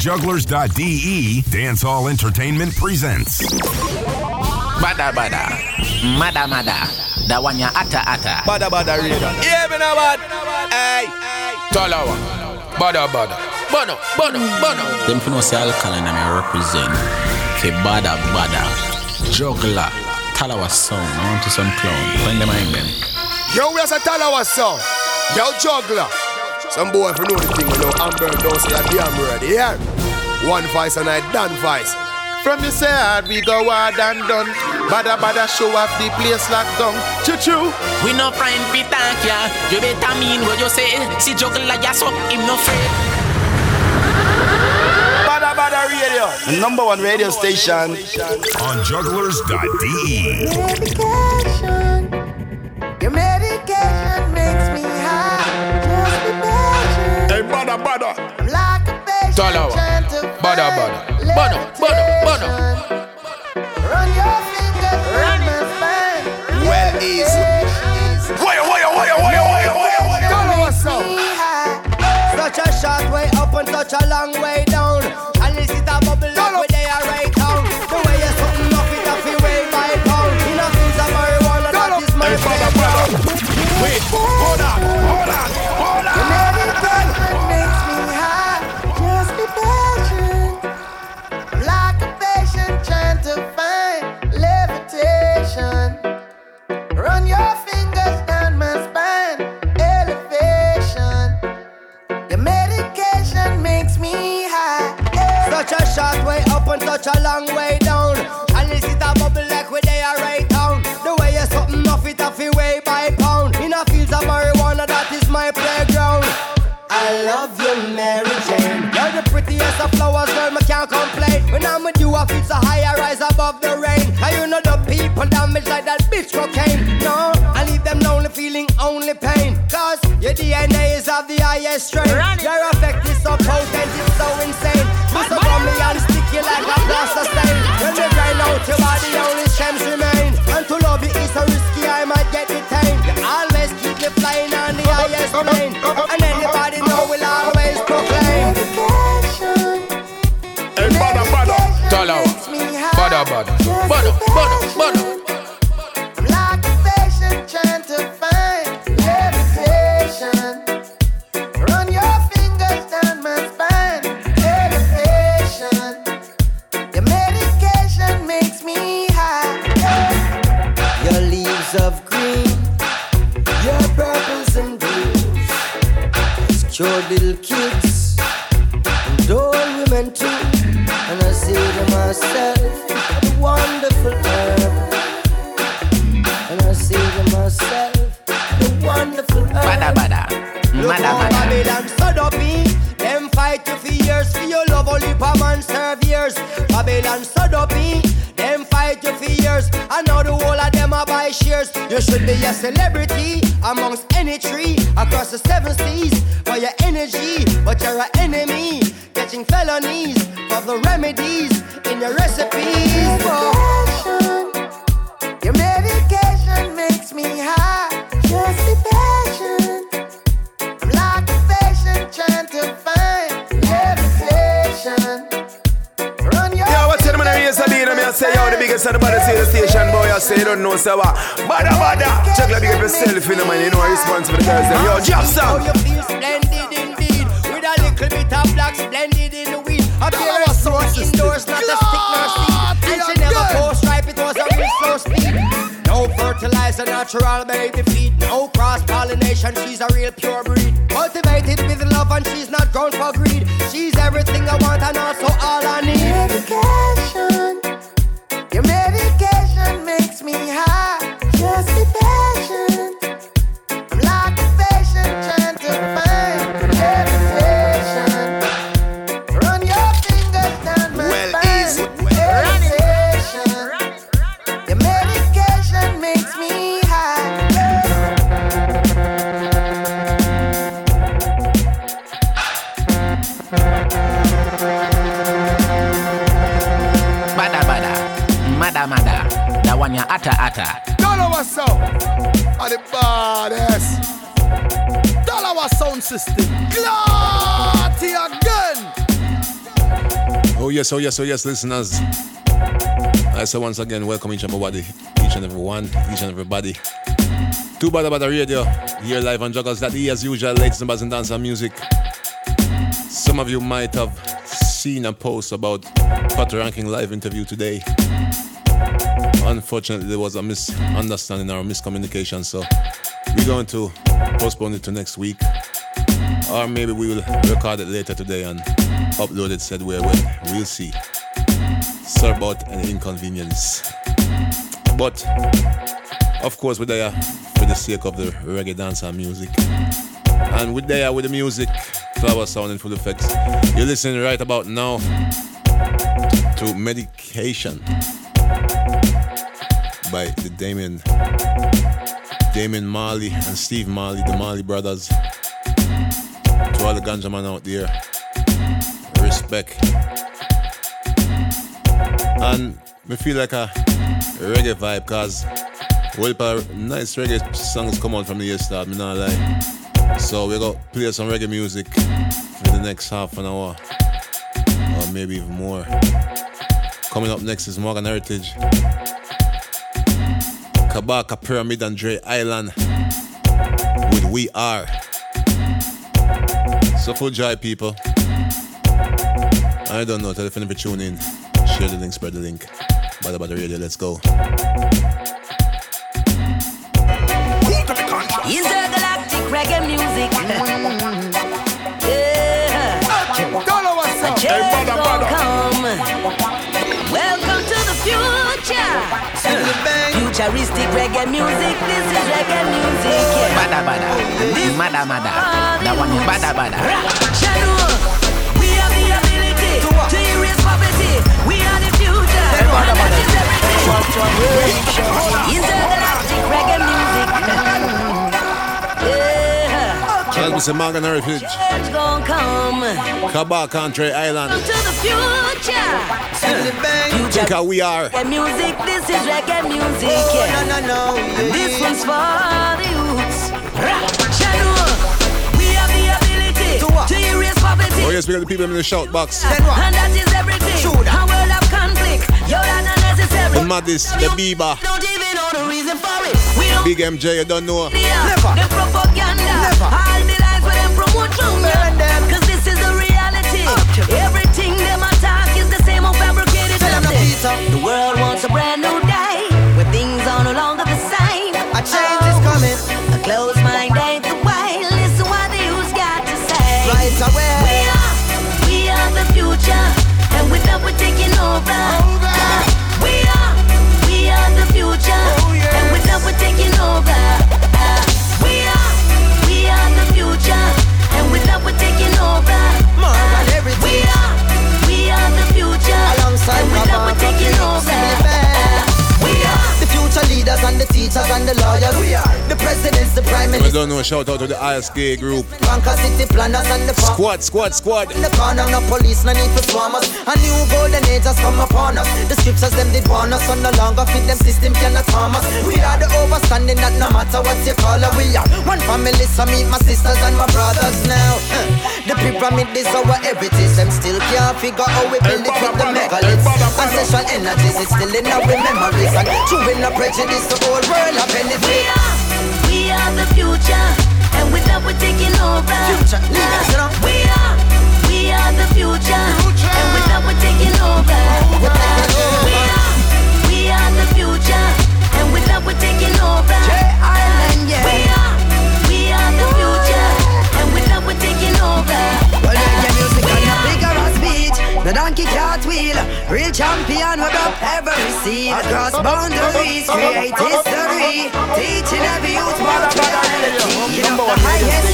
Jugglerz.de Dancehall Entertainment presents. Bada bada, mada mada, that one ya ata ata. Bada bada radio. Yeah, me know bad. Hey, Talawah, bada bada, bono bono bono. Them for no say alkaline and I represent Ke bada bada Juggler Talawah sound I want to some clown Find them in them yo, we as a Talawah song. Yo, juggler. Some boy for know the thing, you know, Amber don't say a damn word. Yeah. One vice and I done vice. From you say hard, we go hard and done. Bada bada show off the place locked down. Choo choo. We no friend we thank ya. You better mean what you say. See juggler ya so him no afraid. Bada bada radio. The number one radio station. On Jugglerz.de. Medication. Your medication makes me high. Just be patient. Hey, bada bada. I'm like a patient Talawah. trying to Bada, find bada. Bono, bono, bono. levitation. Run your fingers down my spine. Well, easy. Wire, wire, wire, wire, wire, wire, wire. Talawah song. Me high. Such a short way up and such a long way down. And this is a bubble like where they are right down. The way you're something off it off your way by pound. In a piece of marijuana, that is my playground. Wait, such a long way down. And this is a bubble like where they are right down. The way you're something off it off your way by pound. In a fields of marijuana, that is my playground. I love you, Mary Jane. You're the prettiest of flowers, girl, me can't complain. When I'm with you, I feel so high, I rise above the rain. And you know the people damage like that bitch cocaine. No, I leave them lonely, feeling only pain. Cause your DNA is of the highest strain. Your effect high. bada bada, Just that one ya ata ata. Dollar sound. Are the baddest. Dollar sound system. Clarty again. Oh yes, oh yes, oh yes, listeners. I say once again, welcome each and everybody, each and every one, each and everybody. Two Bada Bada Radio, here live on Juggles that as usual, ladies and boys and dance and music. Some of you might have seen a post about Pat Ranking live interview today. Unfortunately, there was a misunderstanding or miscommunication, so we're going to postpone it to next week. Or maybe we will record it later today and upload it said where when. We'll see. Sorry about any inconvenience. But of course we're there for the sake of the reggae dance and music. And we're there with the music, flower sound and full effects. You're listening right about now to Medication by the Damian Damian Marley and Steve Marley, the Marley brothers. To all the ganja man out there, respect. And me feel like a reggae vibe cause well nice reggae songs come out from the year start, me not lie. So we got play some reggae music for the next half an hour. Or maybe even more. Coming up next is Morgan Heritage. Kabaka Pyramid and Dre Island with We Are. So full joy, people. I don't know. Tell if tune in. Share the link, spread the link. Bada Bada Radio, let's go. Intergalactic reggae music. Futuristic reggae music. This is reggae music. Yeah. Bada bada, mada mada. That one is bada bada. Shadow. Yeah. As we say, Morgan Heritage. Change gon' come. Kabaka and Dre Island. To the future. Think how we are. Reggae music, this is reggae music, oh, yeah. No, no, no. And this one's for the youths. We have the ability to erase poverty. Oh yes, we got the people in the shout box. And that is everything. A world of conflict. You're not unnecessary. The Maddis, the Bieber, Don't even know the reason for it. We don't Big MJ, you don't know. Never. The propaganda. Never. All the them promote from Burn them. Cause this is the reality. Everything them attack is the same old fabricated Tell 'em nothing. The world wants a brand new day where things are no longer the same. A change is coming. A closed mind ain't the way. Listen what the youth got to say. Right away. We are, we are the future, and with that we're taking over. We are, we are the future, oh, and with that we're taking over. We're taking over. More than everything. We are, we are the future, Alongside and with that we're taking over. The leaders and the teachers and the lawyers. We are. The presidents, the prime minister, don't know. Shout out to the ISK group. banker, city planners and the farm. Squad, squad, squad. In the corner, no police, no need for swarm. A new golden age has come upon us. The scriptures them did warn us, so no longer fit them system cannot harm us. We are the overstanding that no matter what you call us, we are one family. So meet my sisters and my brothers now. The pyramid is our heritage. Them still can't figure how we build it with the megaliths. Ancestral energies is still in our memories and in the prejudice. The whole world a We benefit. are, we are the future, and with that we're taking over. Future leaders, you know. We are, we are the future, and with that we're taking over. We're taking over. We are, we are the future, and with that we're taking over. Island, yeah. We are, we are the future, and with that we're taking over. Well, reggae music We on the are- bigger beat. The donkey cart wheel. Real champion, we up every scene. Across boundaries, create history. Teaching every youth about reality. Up the highest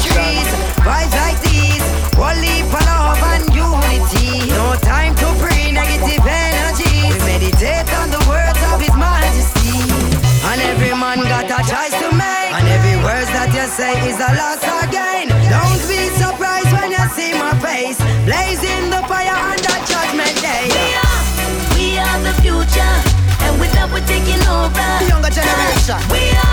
younger generation. We are,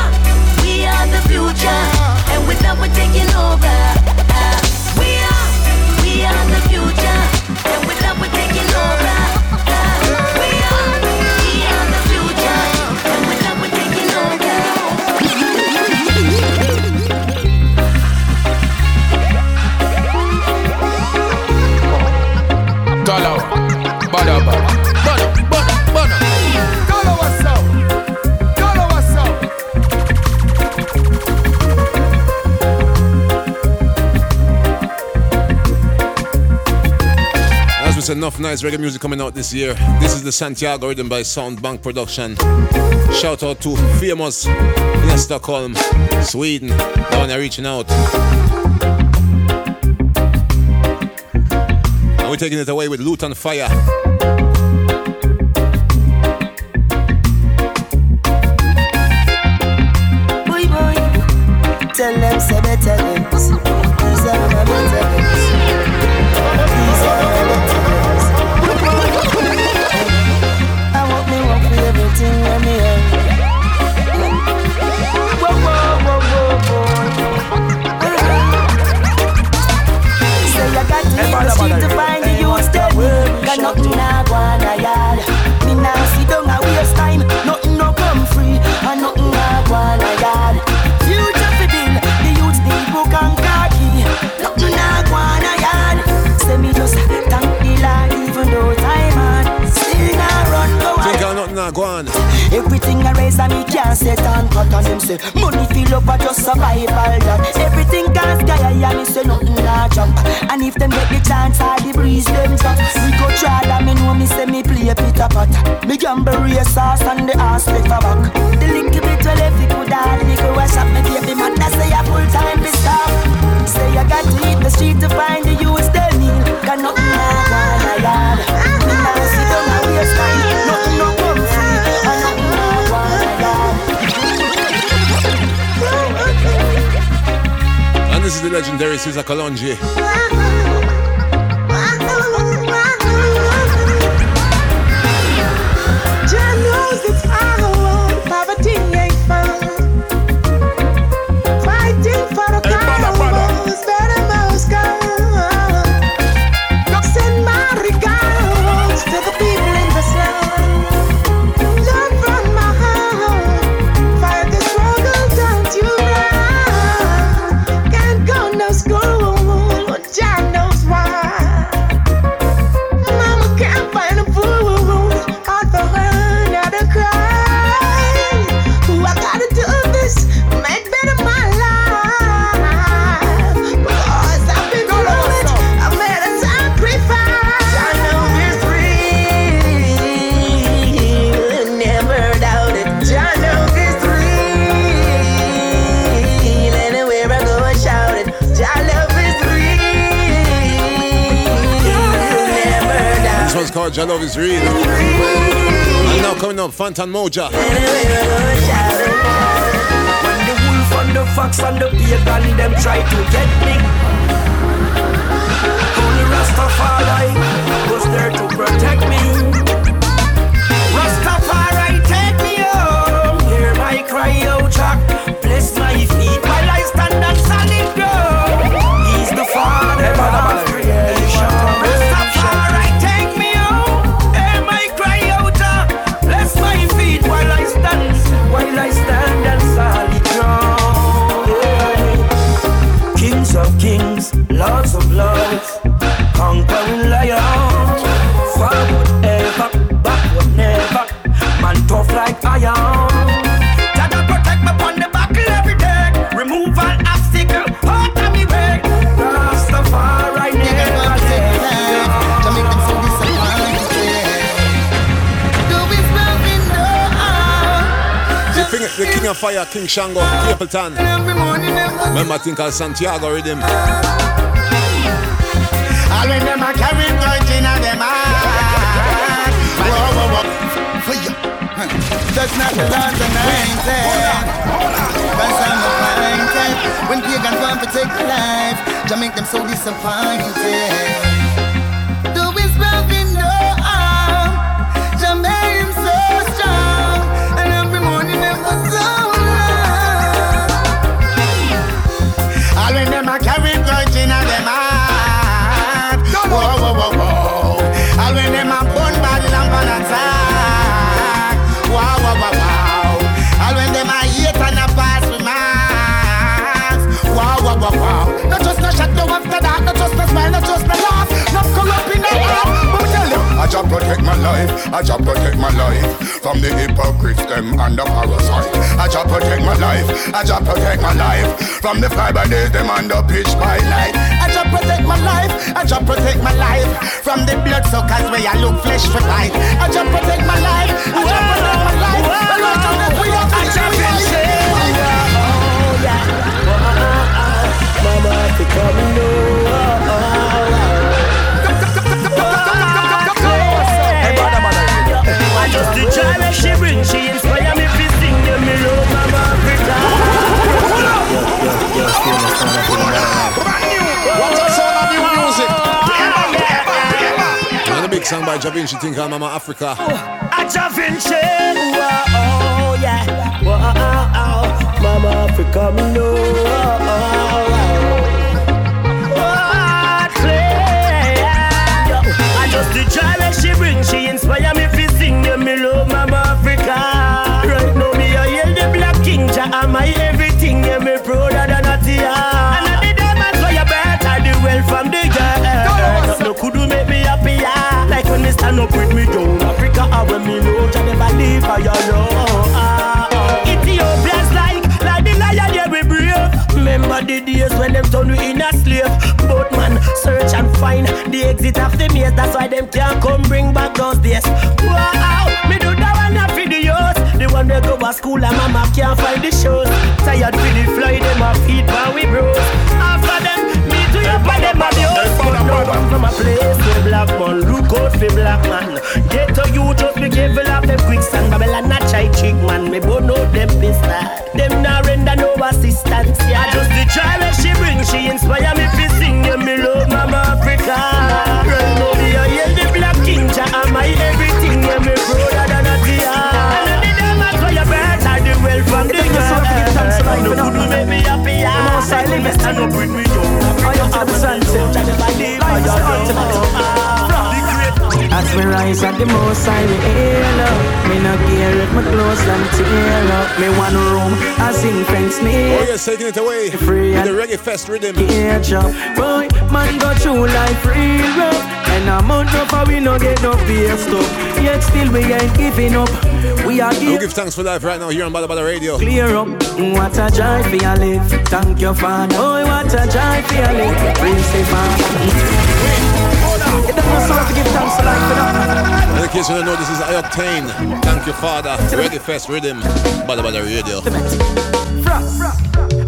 enough nice reggae music coming out this year. This is the Santiago rhythm by Soundbank Production. Shout out to famous in Stockholm, Sweden. One are reaching out. And we're taking it away with Lutan Fyah. Say me play a pit pot Me gamble race sauce and the ass left a back The little bit well if you could hardly go a shop Me baby man that say a full time be stop. Say I got to hit the street to find the youths they need. Got nothing I wanna yard Me now sit down and waste time. Nothing no come free. And nothing I wanna yard And this is the legendary Sizzla Kalonji. Jah Love is Real. And now coming up, Fantan Mojah. When the wolf and the fox and the pagan them try to get me. Only Rastafari was there to protect me. The of fire, King Shango, Capleton. Remember, I think of Santiago rhythm. All when them a carry virgin and them heart. Whoa, whoa, whoa. Huh. That's not the Lord anointed. Cause I'm appointed. When pagans want to take life, make them so disappointed. I just protect my life, I just protect my life from the hypocrites, them and the parasite. I just protect my life, I just protect my life from the fiber days, them and the pitch by night. I just protect my life. I just protect my life from the blood suckers where I look flesh for life. I just protect my life. I just protect my life. Mama, to come and she bring, she inspire me to sing the me love Mama Africa. What's the sound of new music? And a big song by Javinci think called Mama Africa. Oh, a Da Vinci. Oh, yeah. Wow, Mama Africa, me know. I just the joy that she bring, she inspire me Jah am I everything, yeah me prouder than a tear. And at the diamonds where you better the wealth from the girl. No could do make me happier. Like when me stand up with me down Africa, I when me know Jah never leave for your love. Ethiopia's like like the lion, yeah we brave. Remember the days when them turn we in a slave. But man, search and find the exit of the maze. That's why them can't come bring back those days. Wow, me do The they go to school and mama can't find the shoes. Tired for the fly, them a feet while we bros. After them, me to your for them a youth. But no one from a place where black man look out for black man. Get to you, just be careful of them quicksand. Babylon a try chick man, me burn out them pistol. Them not render no assistance. Yeah, just the joy that she bring, she inspire me to sing. Yeah, me love Mama Africa. Right now, me a hear the black king, Jah am I everything. Yeah, me brother No good will make me happier. I live and stand up with me, yo. I the Jah never leave for As me rise at the most high, me hail up. Me no care if my clothes them tear up. Me one room, I sing fence me. Oh, yes, taking it away Free with and the Reggae Fest rhythm. Cage up. Boy, man go through life real rough. And month up, and we no get no pay stop. Yet still we ain't giving up. We are We'll give give thanks for life right now here on Bada Bada Radio. clear up. What a joy for your live. Thank you, Father. Oh, what a joy for your live. Praise the Father. It doesn't sound to give thanks for life for that. In case you don't know, this is I-Octane. Thank you, Father. Reggae Fest rhythm. Bada Bada Radio.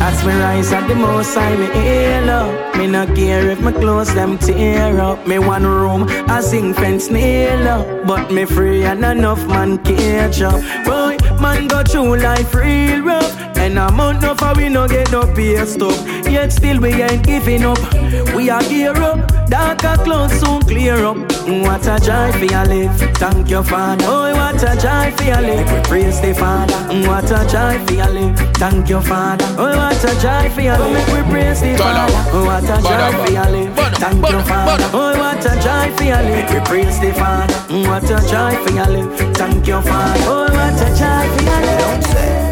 As me rise at the most high, me hail. Me no care if my clothes them tear up. Me one room, I sing fence nail up. But me free and enough man catch up. Boy, man go through life real rough. And a month no for we no get no pay stop. Yet still we ain't giving up. We are gear up. Darker clouds soon clear up. What a joy for your live. Thank you, Father. Oh, what a joy for your live. We praise the Father. What a joy for your live. Thank you, Father. Oh, what a joy for your live. We praise the oh, Father. Oh, what a joy for your live. Thank you, Father. Oh, what a joy for your live. We praise the Father. What a joy for your live. Thank you, Father. Oh, what a joy for your live.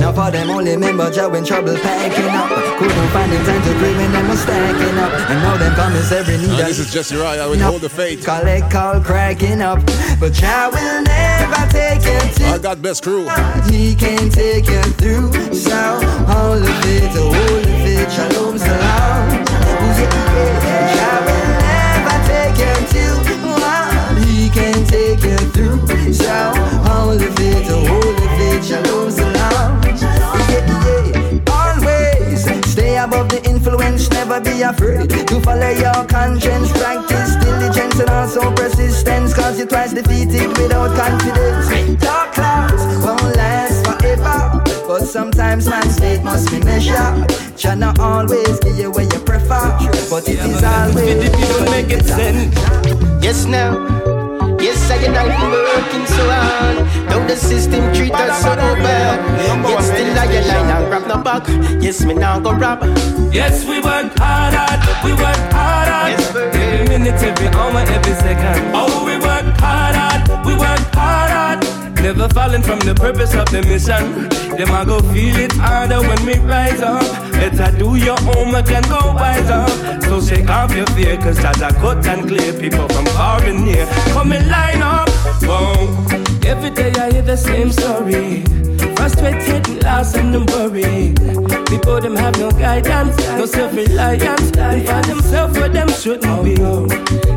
Now for them only remember Joe in trouble packing up. Couldn't find the time to pray when them was stacking up. And now them comments every need. And this is Jesse Royal with Hold the Faith. Collect call cracking up. But Jah will never take you to I got best crew. He can take you through. So hold the faith, hold the faith, shalom salam. Jah will never take you to be afraid to follow your conscience. Practice diligence and also persistence, cause you're twice defeated without confidence. Dark clouds won't last forever, but sometimes man's fate must be measured. Shall not always give you what you prefer, but it is always people make it sense. Yes, now. Yes, I get out for working so hard. Though the system treat us so bad. Yet still I get line and grab no back. Yes, me now go rap. Yes, we work hard, hard, we work hard, hard. every minute, every hour, every second. Oh, we work hard, hard, we work hard, hard. Never falling from the purpose of the mission. Them I go feel it harder when we rise up. Better do your homework and go wise up. So shake off your fear, cause that's a cut and clear. People from far and near, come and line up. Every day I hear the same story. Frustrated, lost and them worry. People them have no guidance, no self-reliance. They find themselves where them shouldn't be.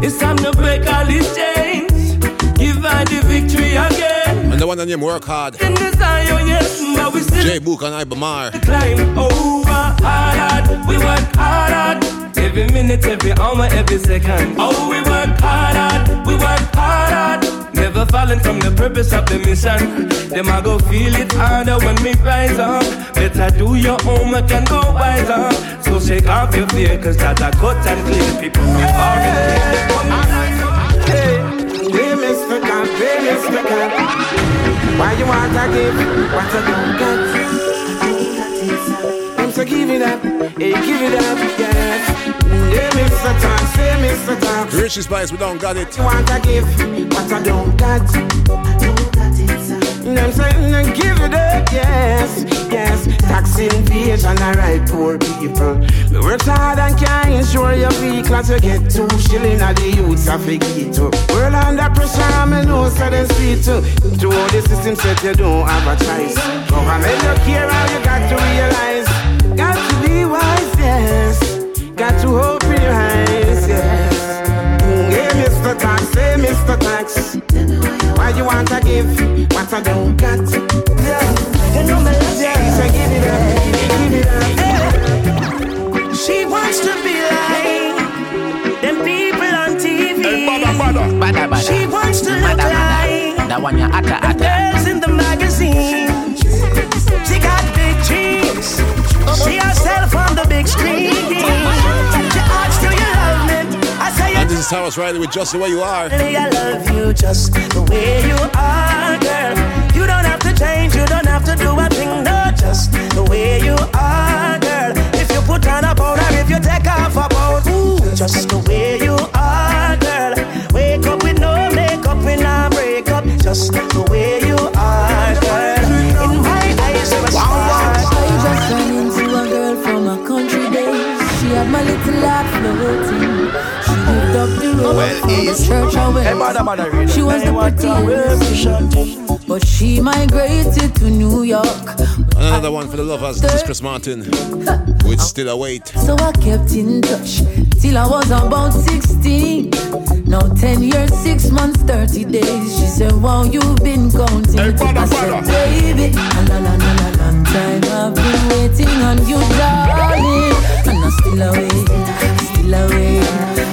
It's time to break all these chains. Give I the name Work Hard. In desire, yes, but we still J Book and Ibamar. climb over hard. We work hard. Every minute, every hour, every second. Oh, we work hard. We work hard. Never falling from the purpose of the mission. Them I go feel it harder when we rise up. Better do your homework and go wise up. So shake off your fear, cause that a cut and clear. People we already Hey, hey, Mr. God, hey, Mr. God. Why you want to give what I don't got? I'm so give it up, hey, give it up, yes. Hey, Mr. Talk, say, Mr. Talk. Richie Spice, we don't got it. You want to give what I don't got? What I'm? Then give it up, yes, yes. Tax invasion, alright, poor people. We work hard and can't insure your vehicle to get two shilling at the youths of the ghetto. World under pressure, I'm a no sudden street too. To all the system said you don't have a choice. Government you care how you got to realize. Got to be wise, yes. Got to open your eyes, yes. Mm, hey, Mr. Tax, hey, Mr. Tax. Why you want to give what I don't got? Yeah, you know me love you. So give it up, give it up. She wants to be like them people on TV. Bada, bada. She wants to Bada, look bada. like That one you atta, the atta. girls in the magazine. She got big dreams. See herself on the big screen. Is Tarrus Riley with Just the Way You Are. Really, I love you just the way you are, girl. You don't have to change, you don't have to do a thing, no, just the way you are, girl. If you put on a powder, if you take off a pound, ooh, just the way you are, girl. Wake up with no makeup, we not break up, just the way you are, girl. In my eyes, you're a star. I just ran into a girl from a country days. She had my little heart Well, from the easy. church away. Hey, mother, mother, She was Hey, the what a prettiest, but she migrated to New York. Another one for the lovers. This is Chris Martin with Still Await. So I kept in touch till I was about 16. Now 10 years, 6 months, 30 days. She said, Wow, you've been counting. I said, Baby, a la la la la long time I've been waiting on you, darling. And I still await, still await,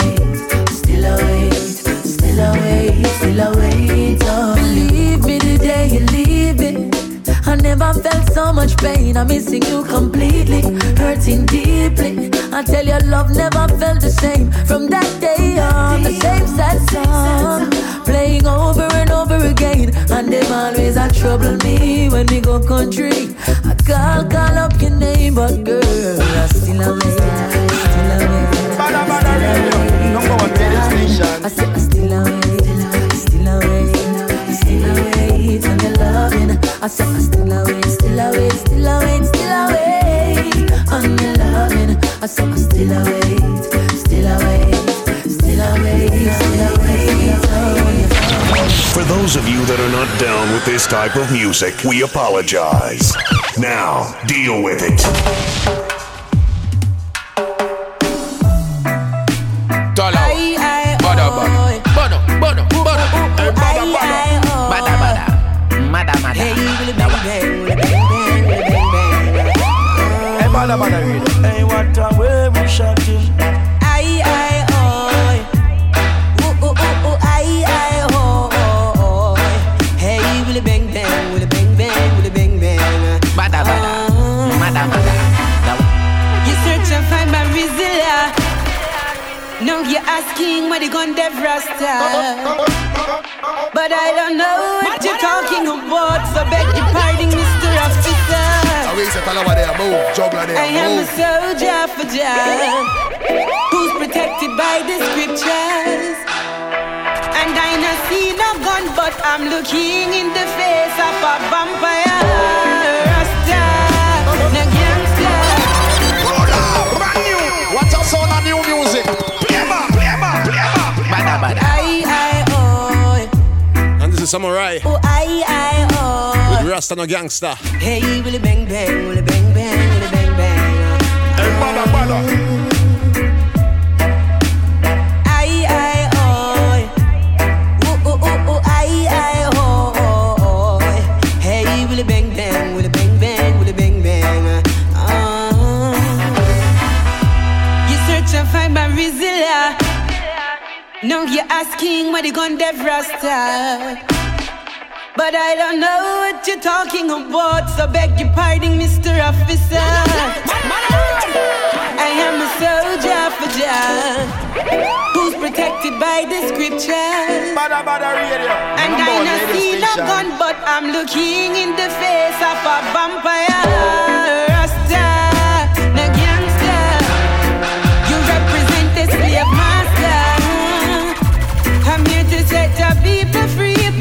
much pain. I'm missing you completely, hurting deeply. I tell you, love never felt the same. From that day on, the same sad song playing over and over again. And them always a trouble me when we go country. I call, call up your name, but girl, I still away, still away. I said I still away, still away, still away on your loving. I said I still still away, still away, still away on your loving. I said oh, I still away, still away, still away, still away For those of you that are not down with this type of music, we apologize. Now, deal with it. Bada. Aye, aye, oi. And this is Samurai Oh, aye, aye, oi. with Rasta no gangster. Hey, willy bang bang, willy bang bang, willy bang bang. Hey, bada bada. Uh-huh. Now you're asking what you gonna dev rasta. But I don't know what you're talking about, so beg your pardon, Mr. Officer. I am a soldier for Jah, who's protected by the scriptures. And I not see no gun, but I'm looking in the face of a vampire.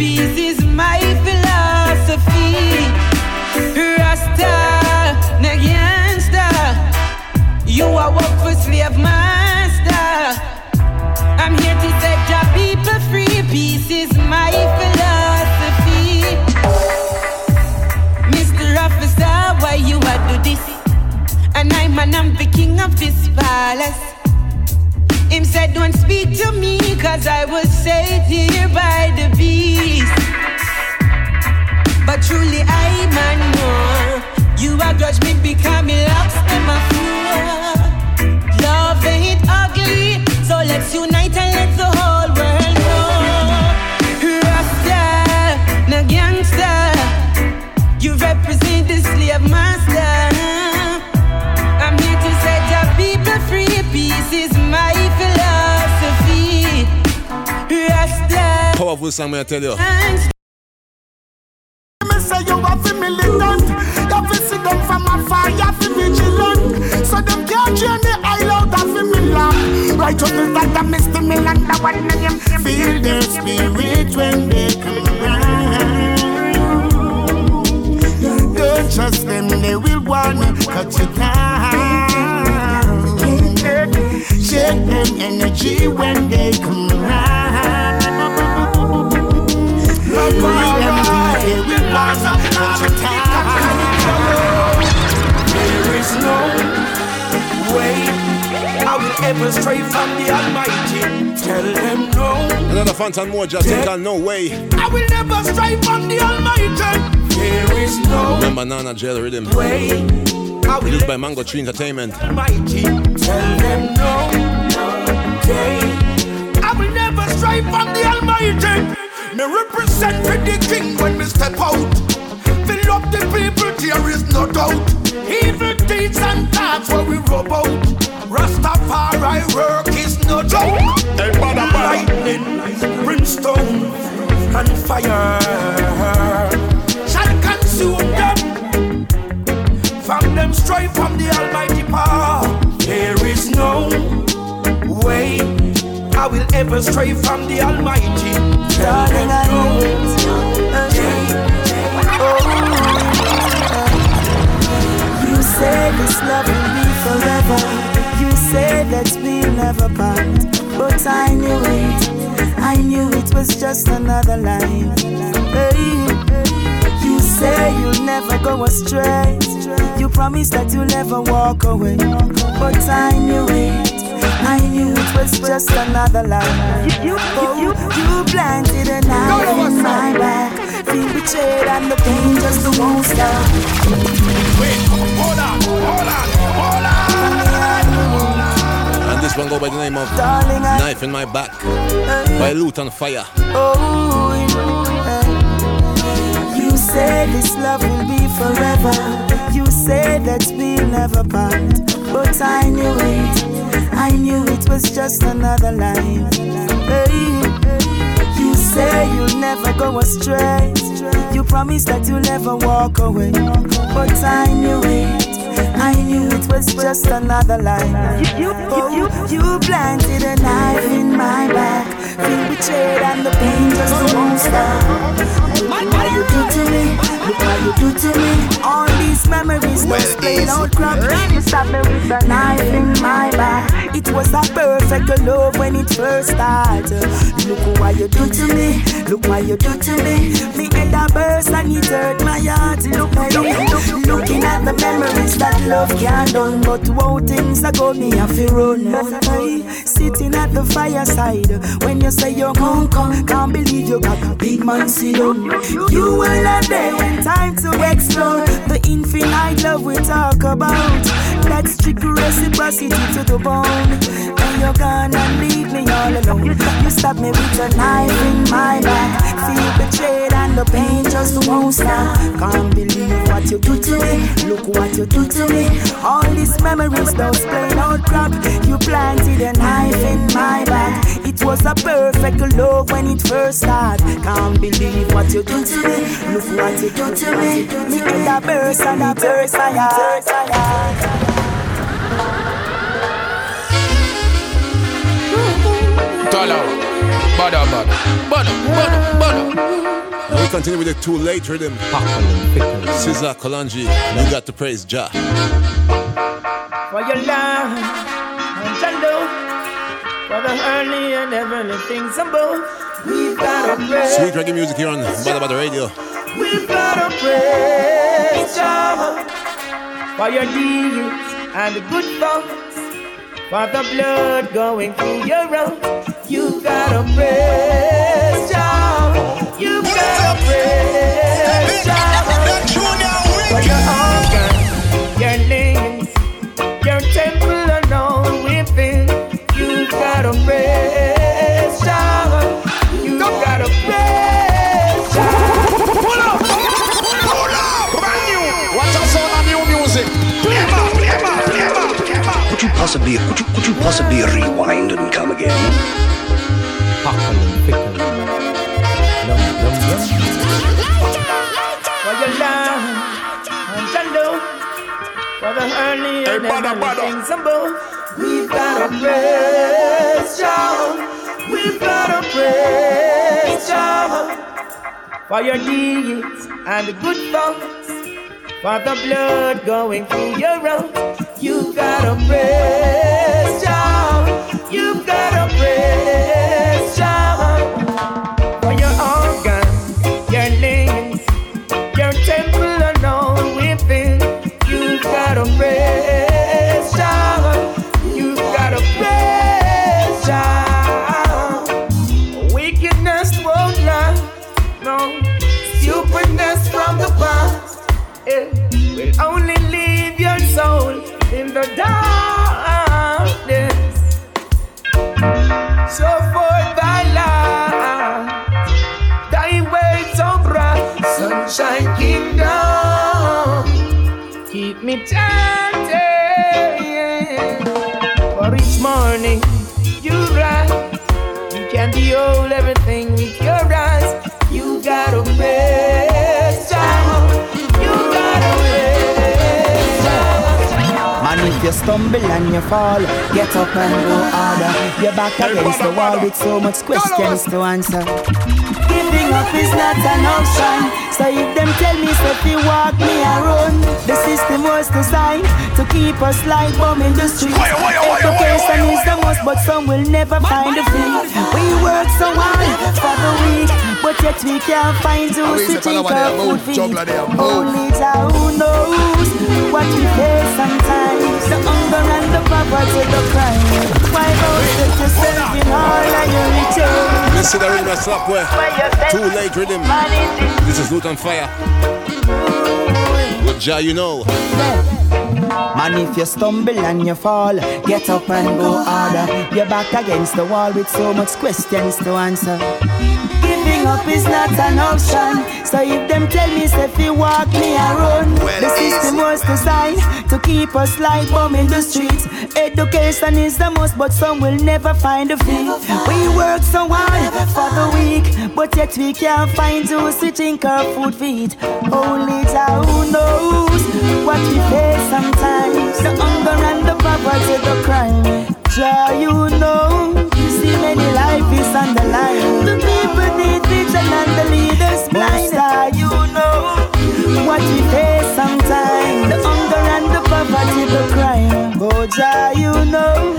peace is my philosophy. And I'm the king of this palace. Him said, Don't speak to me, cause I was saved here by the beast. But truly, I man know you are grudge me becoming locks in my floor. Love ain't ugly, so let's unite and let the have to vigilant. So them can't drain the aisle out of Milan. Righteousness like the Mr. Milan, the one name. Feel their spirit when they come round. Don't trust them, they will wanna cut you down. Them energy when they come There is no way I will ever stray from the Almighty. Tell them no. Another Fantan Mojah yeah. no way. I will never stray from the Almighty. There is no Remember Nana Jail Rhythm. Way. Produced by Mango Tree Entertainment. Almighty. Tell them no. Day. I will never stray from the Almighty. Me represent for the king when me step out. Fill up the people, there is no doubt. Evil deeds and thoughts where we rub out. Rastafari work is no joke. Hey, bada, bada. Lightning, brimstone, and fire shall consume them. From them strive from the Almighty power. There is no way I will ever stray from the Almighty. Darling, I You say this love will be forever. You say that we'll never part. But I knew it. I knew it was just another line. Hey. You say you'll never go astray. You promised that you'll never walk away. But I knew it. I knew it was just another lie. You, you, oh, you, you planted a knife in my back. Feel betrayed and the pain just won't stop. Wait, hold on, hold on, hold on. And this one go by the name of Darling, Knife in My Back by Lutan Fyah. Oh, you said this love will be forever. You said that we'll never part. But I knew it. I knew it was just another line. Hey, you say you'll never go astray. You promised that you'll never walk away. But I knew it. I knew it was just another line. You, you, you, you planted a knife in my back. Feel betrayed and the pain just won't stop. Look what you do to me. Look what you do to me. All these memories well, just plain out crap. You stab me with a knife in my back. It was a perfect love when it first started. Look what you do to me. Look what you do to me. Me head a burst and it hurt my heart. Look at me. Looking at the memories that love can't done. But how things are go, me have to run. Sitting at the fireside. When you say you're come, come. Can't believe you got a big man sit. You were not there when time to explore. The infinite love we talk about. That's strict reciprocity to the bone. And you're gonna leave me all alone. You stab me with a knife in my back. Feel betrayed and the pain just won't stop. Can't believe what you do to me. Look what you do to me. All these memories, those plain old crap. You planted a knife in my back. It was a perfect love when it first started. Can't believe what you do to me. Look what you do to me. Me in a burst and a burst fire. Dollar. Bada, bada. Bada, bada, bada. We continue with the too late rhythm. Sizzla Kalonji, you got to praise Jah. For your love, and Jando, for the early and heavenly things above. We've got to praise. Sweet reggae music here on Badda Badda Radio. We've got to praise Jah for your deeds and the good thoughts, for the blood going through your road. You gotta praise Jah. You gotta praise Jah for your organs, possibly, could you, could you possibly rewind and come again? For your love and Jando, for the early and heavenly things above. We've got to praise Jah. We've got to praise Jah for your deeds and the good thoughts, for the blood going through your road. You've got a praise Jah. You've got to praise get up and go harder. You're back against the wall with so much questions to answer. Giving up is not an option. So if them tell me so if you walk me around, the system was designed to keep us like bomb in the streets. Education is the most, but some will never find a thing. We work so hard for the week, but yet we can't find those to think of food feed. Only Jah who knows what we face sometimes. The hunger and the poverty, the crime. Why you yourself in all of your return? Listen to the rhythm of slap where too late rhythm. This is Lutan Fyah. With Jah, you know. Man, if you stumble and you fall, get up and go harder. You're back against the wall with so much questions to answer. Giving up is not an option. So if them tell me say, if you walk me and run, the system was designed to keep us like bomb in the streets. Education is the most, but some will never find a fee. We work so hard for the week, but yet we can't find those to think our food feed. Only Jah who knows what we face sometimes. The hunger and the poverty, the crime. Jah, you know, you see many life is on the line. The people need the leaders blind. Jah, you know what we face sometimes. The hunger and the poverty, the crime. Jah, you know,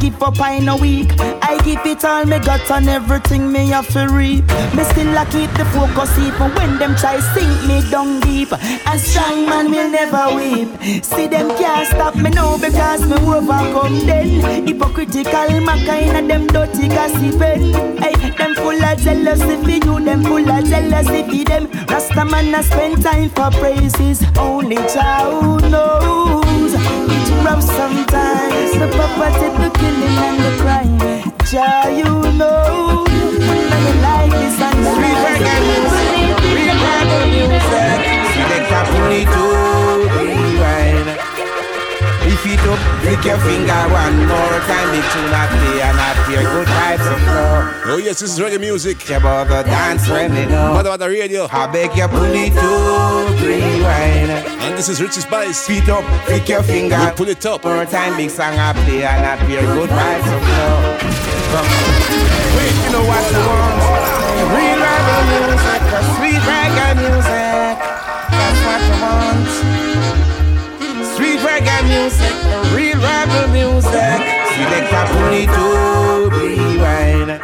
give up, I no weak. I give it all me got on everything me have to reap. Me still I keep the focus even when them try sink me down deep. A strong man will never weep. See them can't stop me now because me overcome then. Hypocritical my kind of them dirty gossiping. Hey, them full of jealousy for you, them full of jealousy for them. Rasta man I spend time for praises. Only child knows rough sometimes. The poverty, the killing and the crime. Jah, you know. When you like this and Sweet reggae music, real reggae music. Select a pony to rewind. It up, flick your finger one more time. Big tune I play and I hear good vibes of flow. Oh yes, this is reggae music. About the dance when me know. What about the radio? I beg you your it to rewind. And this is Richie Spice. Feet up, flick your finger. We pull it up. More time, big song I play and I hear good vibes of flow. Come on. Wait, you know what you want? Real reggae music, sweet reggae music. Reggae music, the real rebel music. Select a pony to rewind.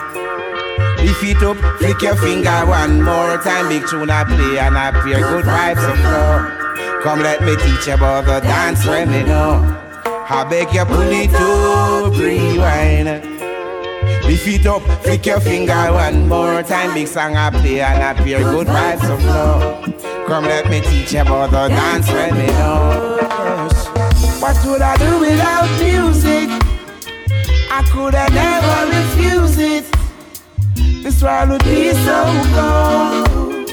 Lift it up, flick your finger one more time. Big tune I play and I play good vibes of flow. Come let me teach you about the dance when me know. I beg your pony to rewind. Lift it up, flick your finger one more time. Big song I play and I play good vibes of flow. Come let me teach you about the dance when me know. What would I do without music? I could have never refuse it. This world would be so cold.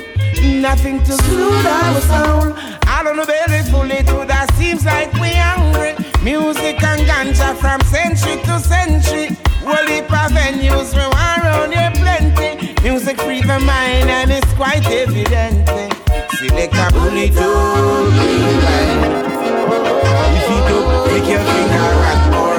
Nothing to soothe our soul. I don't know belly full it would have seems like we hungry. Music and ganja from century to century. Well, heap venues we want around here plenty. Music free the mind and it's quite evident. Select a bully to if you do, pick your finger one more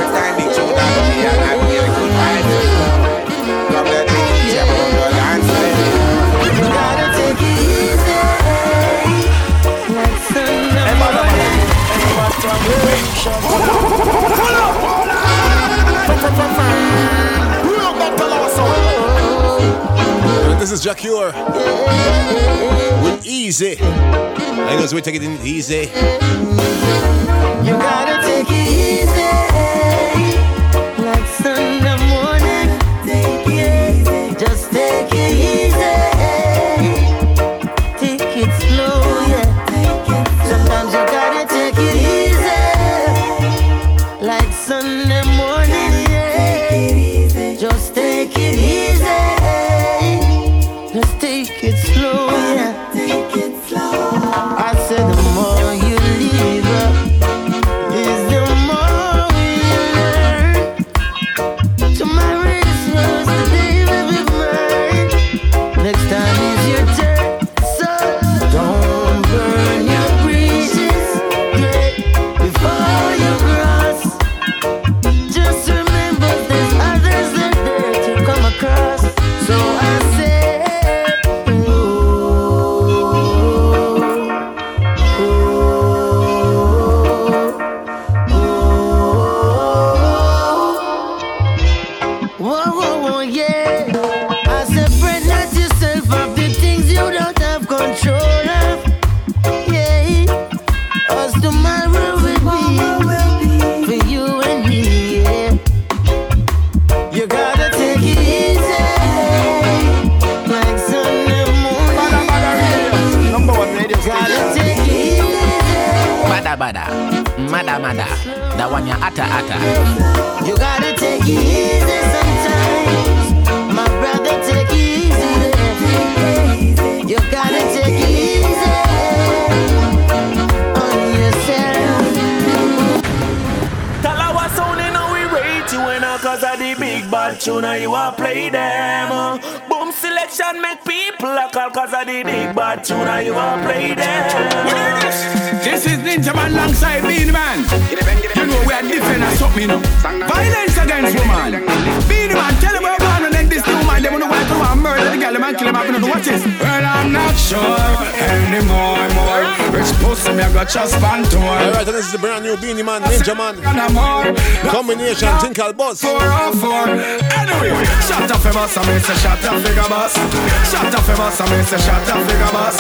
is Jah Cure. With easy. I know we take it in easy. Bad tune and you a play them. This is Ninja Man alongside Beenie Man. You know we are different as something. Violence against woman. Beenie Man, tell them want murder the girl, the man kill him, I'm gonna watch this. Well, I'm not sure anymore, more. Rich pussy pussy, me I got just pan tour. Alright, and this is the brand new Beenie Man, Ninja Man. Combination, think I'll buzz. Four on four. Anyway, shut up for boss, I mean say shut up figure boss. Shut up for boss, I mean say shut up figure boss.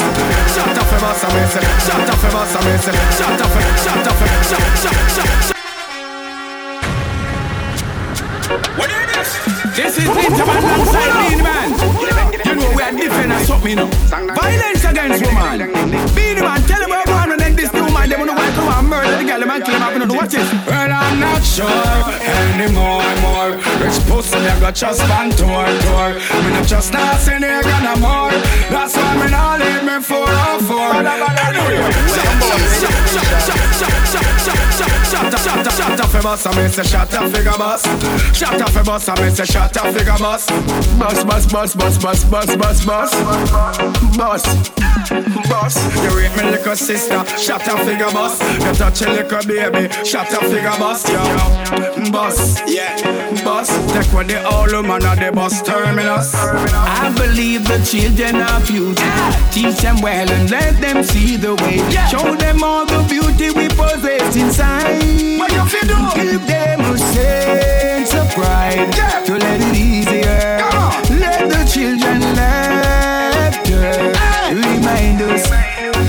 Shut up for boss, I mean say shut up for boss, I mean say shut up for shut up for shut shut shut shut. What is this? This is Ninja Man alongside Beenie Man. You know we are different as something, you know. Violence against woman. Beenie Man, tell them we're going and then this new man, they wanna work around murder the girl, the man, kill him up, you know what is? Well, I'm not sure anymore, more. Rich pussy, I got just fan tour, tour. Me not just in here, gonna more. That's why me not leave me for a four. Anyway, shut up, shut up, shut up, boss, I mean say shut up figure boss. Shut up boss, I mean say shut up figure boss. Boss, boss, boss, boss, boss, boss, boss, boss, boss, boss. You rape me little sister, shut up figure boss. You touch a little baby, shut up figure boss, yo. Boss, yeah, boss. Take what the old woman at the bus terminus. I believe the children are future. Teach them well and let them see the way. Show them all the beauty we possess inside. What you feel do? Give them a sense of pride to let it easier. Let the children laughter remind us.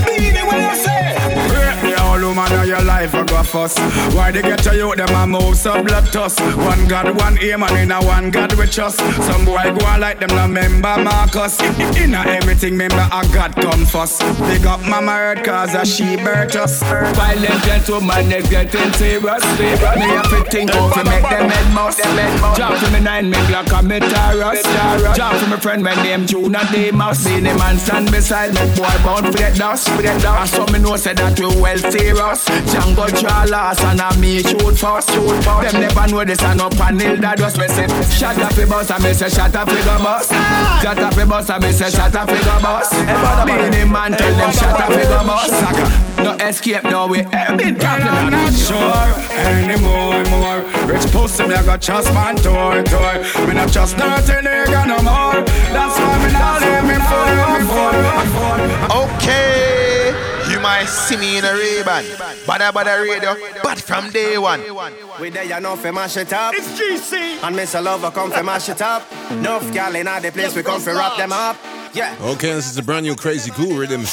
Be the way you say. Rape the woman of your life, I go fuss. Why they get to you, them a move so blood toss. One God, one aim, and in a one God we trust. Some boy go on like them, no member Marcus. In a everything, member a God come first. Big up mama earth, cause a she birth us. Violent gentleman, they getting serious. Me have to think of to make them head must. Drop to me nine, me Glock and me Taurus. Drop to me friend, my name June and must. See the man stand beside me, boy bound for that dust. And some me know say that we well serious. Django draw last and I me shoot first. Shoot first. Them never know this and up and nil that just me say. Shut up the boss and me say shut up the boss. Shut up the boss and me say shut up the boss. Beenie man tell them shut up the boss. No escape, no way. Been Well, I'm not sure anymore, more. Rich pussy, me I got just man tour, tour. Me not just nothing nigga no more. That's why me not leave me for, me for, Okay, you might see me in a Ray-Ban, Badda Badda Radio, but from day one. We there, you know, fi mash it up. It's GC. And Mr. Lover come fi mash it up. Enough gal in the place, we come fi wrap them up. Yeah. Okay, this is a brand new Crazy Glue rhythm.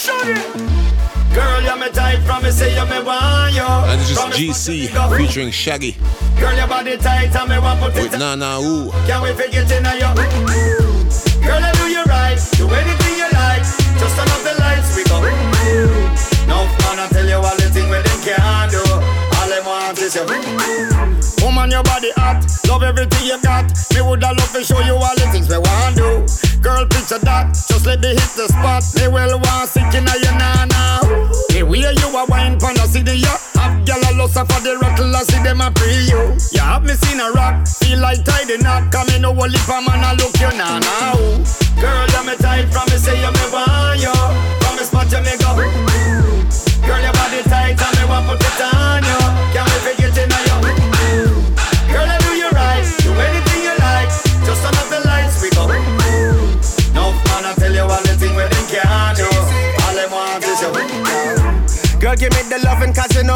Girl, you're me tight from me, say you me want you. And this is GC featuring Shaggy Girl, your body tight and me want put it with Nana Ooh. Can we forget in a yo? Girl, I do you right, do anything you like. Just turn off the lights, we go. No man, I tell you all the thing where them can't do. All them want is you. Woman, your body hot, love everything you got. Me woulda love to show you all the things we want do. Girl, picture that, just let me hit the spot. Me well want sick in your nana. The way you a wine pon a city, ya have gyal a lust for the rattle, I see them a pre you. You have me seen a rock, feel like tidy knot. Come in, no one lip a man a look you nana. Girl, you me tight from say you me want you. Me spot you me go.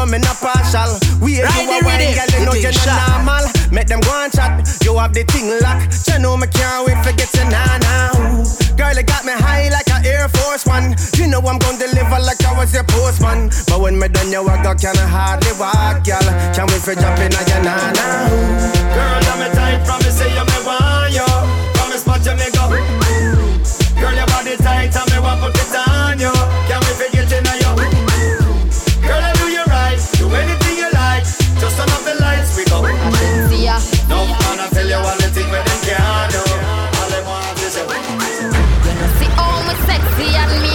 Know me not partial. We Ride you a wine, girl, you know you you're not shot. normal. Make them go and chat, you have the thing locked. You know me can't wait for get you now now. Girl, you got me high like an Air Force One. You know I'm gonna deliver like I was your postman. But when me done your work, I can hardly walk, girl. Can't wait for jumping on your now now. Girl, you me tight from me say you me want you. Me spot you me go. Girl, your body tight and me want put it on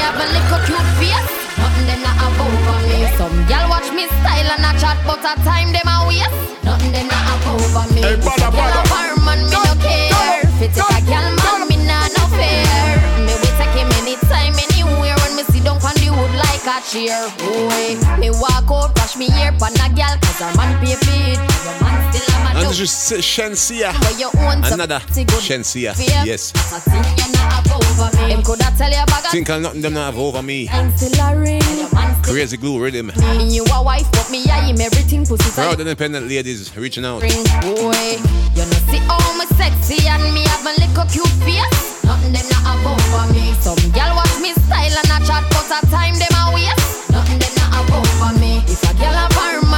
have a little cute face. Nothing them not have over me. Some gal watch me style and a chat, but a time them a waste. Nothing them not have over me. Hey, brother, Gal a farm and me no care. Fit take a gal man, me nah no fear. Me we take him anytime, anywhere. When me sit down on the wood like a chair. Boy, me walk out, brush me hair, pan a gal, cause her man pay for it. And this is Shenseea. Another Shenseea. Yes. Think I'm them not have over me. Crazy glue rhythm. Proud independent ladies reaching out. Sexy and me have little cute face. Nothing them not have over me. Some watch me style and chat, but time them a waste. Nothing them not have over me. If a have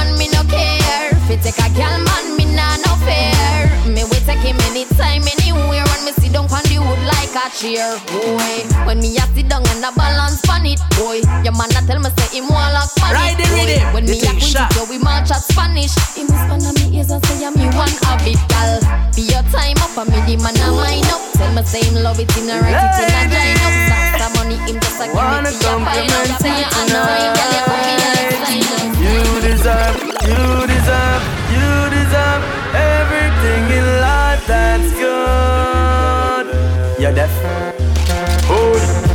it take a gal man, me nah no fair. Me we take him anytime, anywhere. When me sit down on the wood like a chair, boy. When me a sit down and a balance on it, boy. Your man a tell me say him want lock. Ride the boy. rhythm, When the me a thing quit shot. yo, we march at Spanish. Him whisper na me ears and say I'm me one habit, gal. Be your time up and me the man a mine up. Tell me say him love it, him a write it in a line up. Start money, him just a give it to your up. compliment Say you you gal, you come in and. You deserve, you deserve, you deserve everything in life that's good. You're deaf.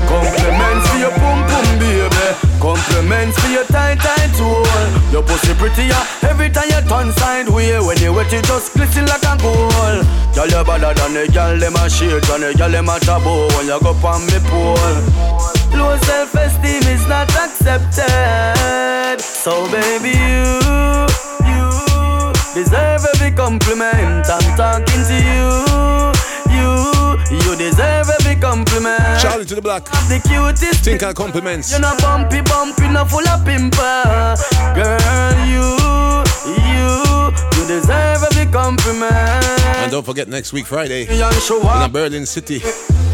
Compliments for your pum pum baby. Compliments for your tight tight tool. Your pussy prettier every time you turn sideway. When you wet it just glisten like a gold. Girl you better than the girl them a shake and the girl them a taboo when you go me pole. Low self-esteem is not accepted. So baby, you deserve every compliment. I'm talking to you, you, you deserve every compliment. Charlie to the block. The cutest. Think I compliments. You're not bumpy, bumpy, not full of pimple. Girl, you, you, you deserve every compliment. And don't forget next week Friday in a Berlin City.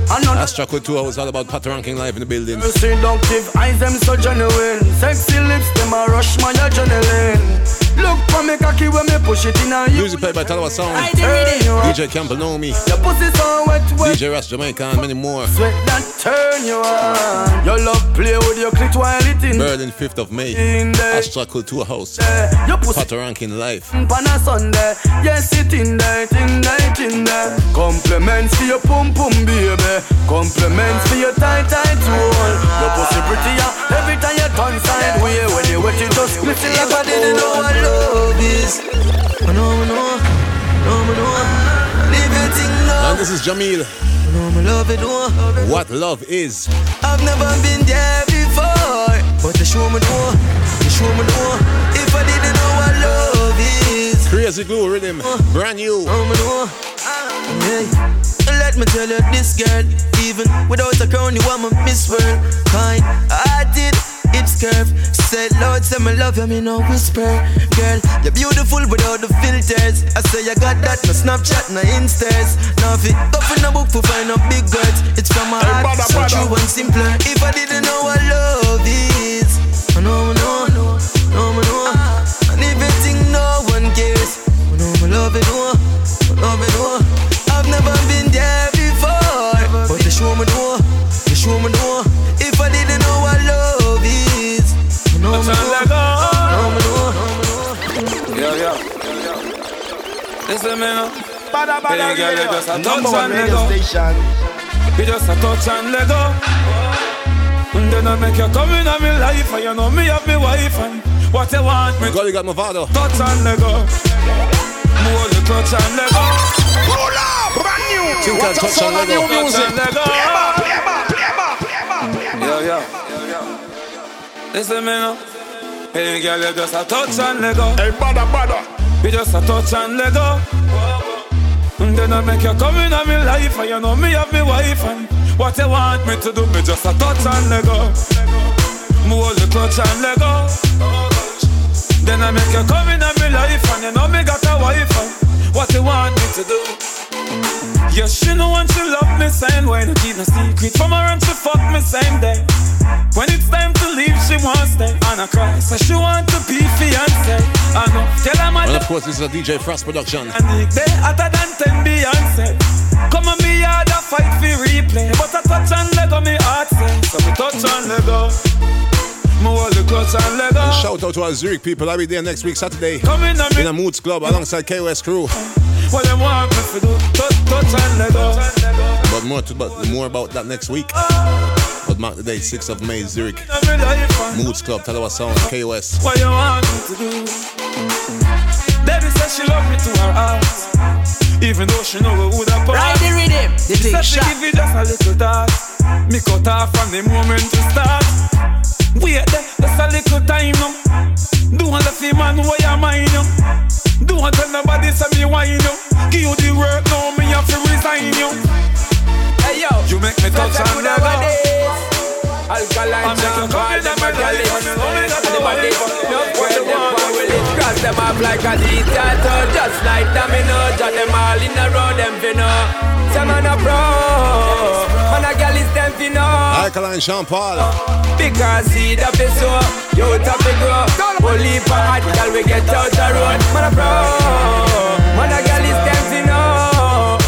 Astra Couture was all about Pat ranking live in the building. Seductive eyes, them so genuine. Sexy lips, them a rush my adrenaline. Look for me cocky when me push it in a you. Music played by Talawah Sound. It. DJ Campbell know me. Your pussy so wet, wet. DJ Ras Jamaica and many more. Sweat that turn you on. Your love play with your clit while it in. Berlin 5th of May. Astra Culture House. Your pussy Pat ranking live. Pan a Sunday, yes it in there, it in there, it in there. Compliments for your pum pum baby, compliments for your tight tight roll. Your pussy prettier every time you turn sideways. When you wet it just glisten like I didn't know what love is, oh, I know, I know, know, I know. Leave your thing now. And this is Jahmiel. Oh, I know me love it, oh. What love is. I've never been there before, but you show me you show me. If I didn't know what love is, Crazy glue rhythm. Brand new. Oh, know me know. Hey. Let me tell you this girl, even without a crown, you are my Miss World. Kind hearted, hips curve. Said Lord, say me love you, me no whisper. Girl, you're beautiful without the filters. I say you got that, no Snapchat, no Instas. Now if it up in a book for find out big words, it's from my Hey, heart, brother, so brother. true and simpler. If I didn't know what love is, I know, I know, I know, I know, I know. And if you think no one cares, I know me love it, oh, I love it, oh. I've never been there before, but you show me door, you show me door. Listen, me now. Bada, bada, Hey, girl, you just a touch and let go. You just a touch and let go. And then I make you come in on me life, and you know me have me wife, and what you want me. God, you got Movado. Touch and let go. More the touch and let go. Roll up, brand new. Think I What a touch sound and of new music. Touch and let go. Play back, play back, play back, play back. Yeah, yeah. Listen, me now. Hey, girl, you just a touch and let go. Hey, bada, bada. You just a touch and let go. And then I make you come in on me life, and you know me have me wife, and what you want me to do, me just a touch and let go. More the touch and let go. Then I make you come in on me life, and you know me got a wife, and what you want me to do. Yes, she know when she love me same way, no keep no secret from her and she fuck me same day. When it's time to leave, she wants stay, and I cry, so she want And of course, this is a DJ Frost production. and they hotter than 10 Beyonce. Come on, me hard a fight for replay. But I touch and let go, me heart say. So me touch and let go. Me hold the clutch and let go. Shout out to our Zurich people. I'll be there next week, Saturday. Come in and In a Moods Club mm. alongside KOS crew. What them want me to do? Touch, touch and let go. But more, to, but more about that next week. But mark the date, 6th of May, Zurich. And Moods Club, Talawah Sound, KOS. what you want me to do? Baby says she love me to her heart. Even though she know would have part. Ride the rhythm, the She said she shot. give you just a little thought. Me cut off from the moment to start. Wait there, just a little time now. Don't let the man where you mind you. Don't tell nobody say me wine you. Give you the work now, me have to resign you. Hey yo, you make me touch and go. Alkaline champagne, them a galley The body, no girl, them one will it Cross them off like a dictator Just like domino Jot them all in a row, them finna Some man a pro Man a gal is them finna Alkaline Sean Paul. Because seed up is so You top it grow. Only for hot gal we get out the road. Man a pro Man a gal is them finna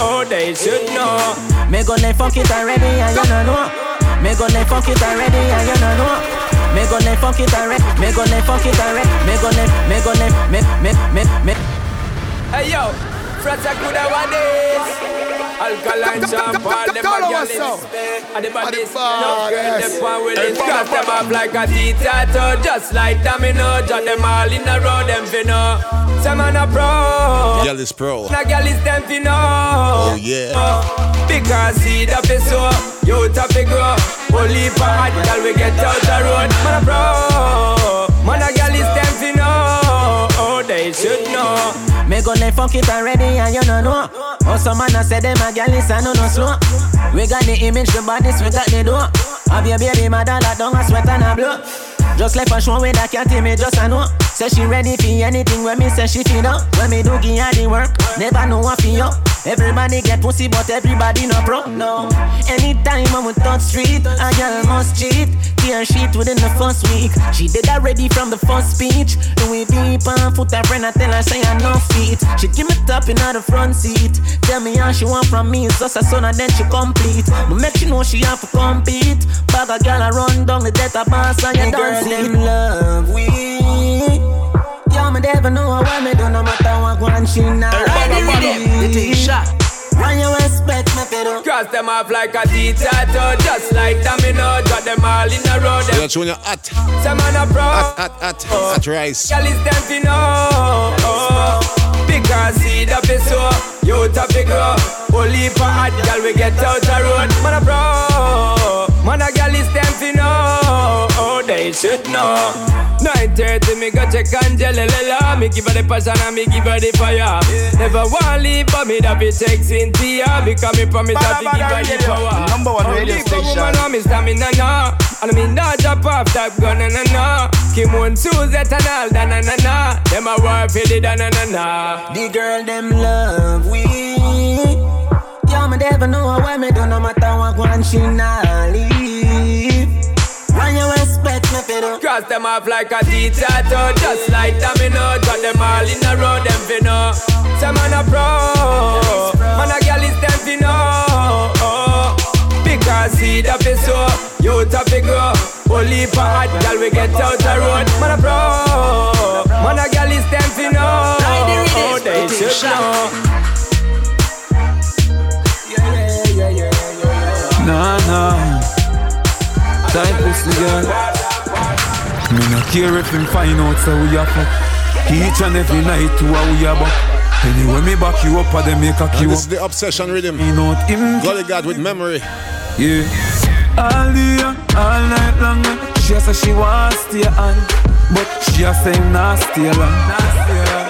Oh, they should know. Me go left fuck it already and you know know. Me go left fuck it already and you know know. Me go left fuck it already. Me go left fuck it already. Me go left. Me go left. Me me me me. Hey yo, frats a good one days. Alkaline champagne, them a gyal in And the bodies, no girl, them one with it. Cross them off like a tea-tattoo Just like domino, jot them all in a row, them finna. Some man a pro. Gyal is pro. Na gyal is them finna. Oh yeah. Because seed up is so You top it grow Only for hot girl we get out the road. Man a pro. Man a gyal is them finna. Oh they should know Me go left fuck it already and you know know. Oh some man a say them a gyal is a no no slow. We got the image, the bodies, we got the door. Have your baby mother that down a sweat and a blow. Just left a show with that cat me just a know. Say she ready for anything when me say she feel up. When me do give her the work, never know what feel up. Everybody get pussy, but everybody no pro. No. Anytime I'm with touch street, a girl must cheat. Tear sheet within the first week. She did already from the first speech. Louis V pan foot her friend, I tell her say I no feet. She give me top in the front seat. Tell me how she want from me, it's just a son and then she complete. But make she know she have to compete. Bag a girl I run down the data boss and you don't see them love we. Yo, me never know what me do no matter what one she not. Ride the rhythm, the thing shot. When you expect me to do Cross them off like a tea-tattoo Just like domino. Got them all in a row You're showing your hot Some man a pro. Hot, hot, hot, hot rice. Girl is them fi know. Oh. Because seed up is so You top it grow Only for hot girl we get out the road. Man a pro. Man a girl is them fi know Oh they should know 9.30 me go check Lela Me give her the passion and me give her the fire. Never want leave but me that be take Cynthia Because me promise that me give her the power. Number one radio Only for station. woman want me stamina na And me not drop off that gun na na na Kim one Suzette and all da na na na Them a war for the da na na na The girl them love we. Yo, me never know what me do no matter what one she not leave. Cross them off like a tea-tattoo Just like domino Got them all in a row Them fi know Some man a pro. Man a girl is them fi know oh. Because seed up is so You top it grow Only for hot girl we get out the road. Man a pro. Man a girl is them fi know Oh they should know. Nah, nah. Tight pussy girl. Me no care if him find out so we are fuck. Each and every night to a we are back. Anyway, me back you up, or they make a queue this is the obsession rhythm. Me not him. Golly God with memory. Yeah. All day, all night long. She say she to stay on, but she a say nah stay long.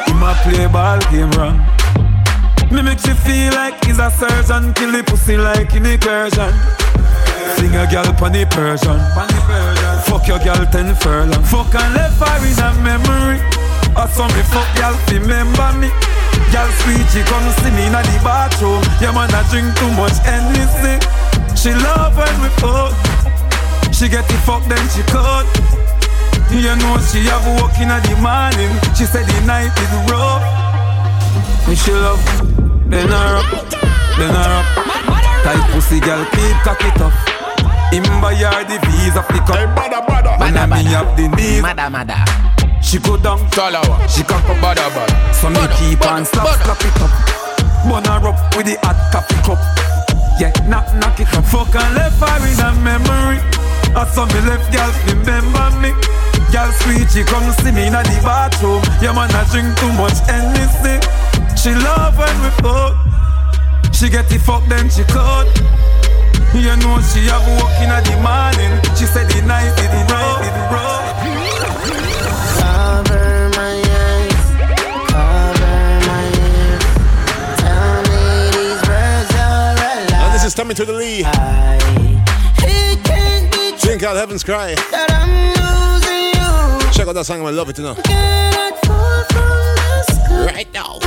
Him a play ball game wrong. Me make she feel like he's a surgeon, kill the pussy like in incursion. Sing a gal pon the Persian. Fuck your gal ten furlong. Fuck and left her in a memory. Or some me fuck gal remember me. Gal sweet, she come see me in the bathroom. Yeah man, I drink too much Hennessy. She love when we fuck. She get the fuck then she cut. You know she have work in the morning. She said the night is rough. Me she love, then her up, then her up. Tight pussy girl, keep cock it up. Him buy her the visa pick up. When I me have the knees. Mada mada. She go down, Talawah. she cock up bada bada. So me Bada, keep bada, on slap, bada. slap it up. Bun her up with the hot coffee cup. Yeah, knock, knock it up. Fuck and left her in a memory. I saw me left girl remember me. Girl sweet, she come see me in the bathroom. Yeah man, I drink too much Hennessy. She love when we fuck. She get the fuck then she cut. You know she have walking at the morning. She said the night, the night, the road. Cover my eyes, cover my ears. Tell me these words are a. And this is Tommy to the Lee. It Drink out Heaven's Cry. that I'm losing you. Check out that song, I love it, you know. Cannot fall from the sky. Right now.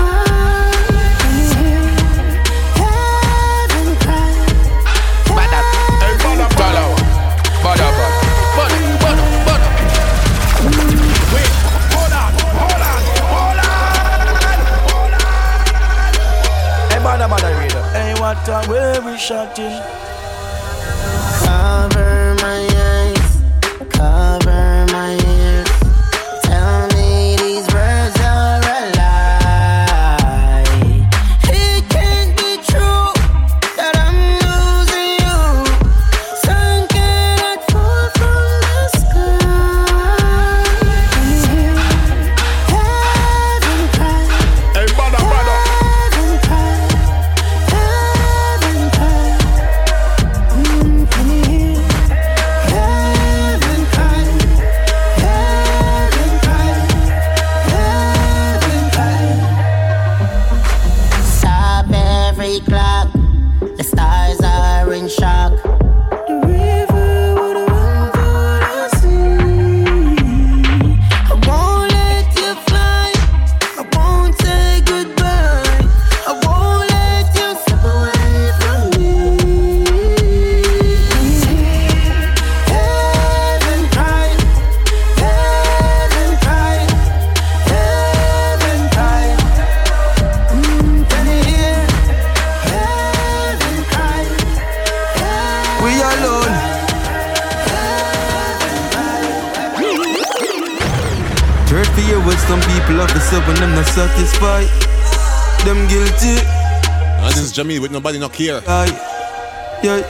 A way we shouting. Cover And this is Jamie with nobody not here. Aye. Yeah.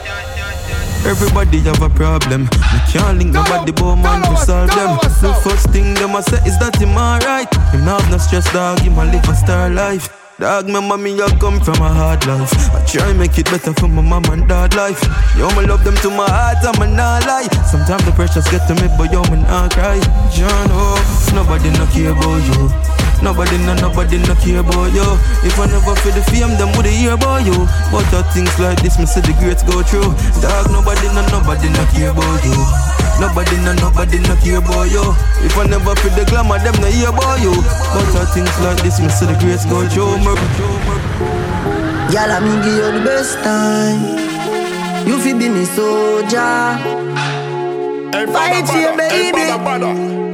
Everybody have a problem. We can't link nobody but man to solve them. The first thing them a say is that him alright. Him not have no stress, dog. Him a live a star life. Dog, my me, I come from a hard life. I try make it better for my mom and dad life. Yo, me love them to my heart, I'm not lie. Sometimes the pressures get to me, but yo, me not cry. John, oh, nobody no care about you. Nobody no, nobody no care about you. If I never feel the fame, them would hear about you. But the things like this, me see the greats go through. Dog, nobody no, nobody no care about you. Nobody no, nobody no care about you. If I never feel the glamour, them no hear about you. But the things like this, me see the greats go through. Me, Y'all me give you the best time. You fi be me soldier. Fight for you, baby.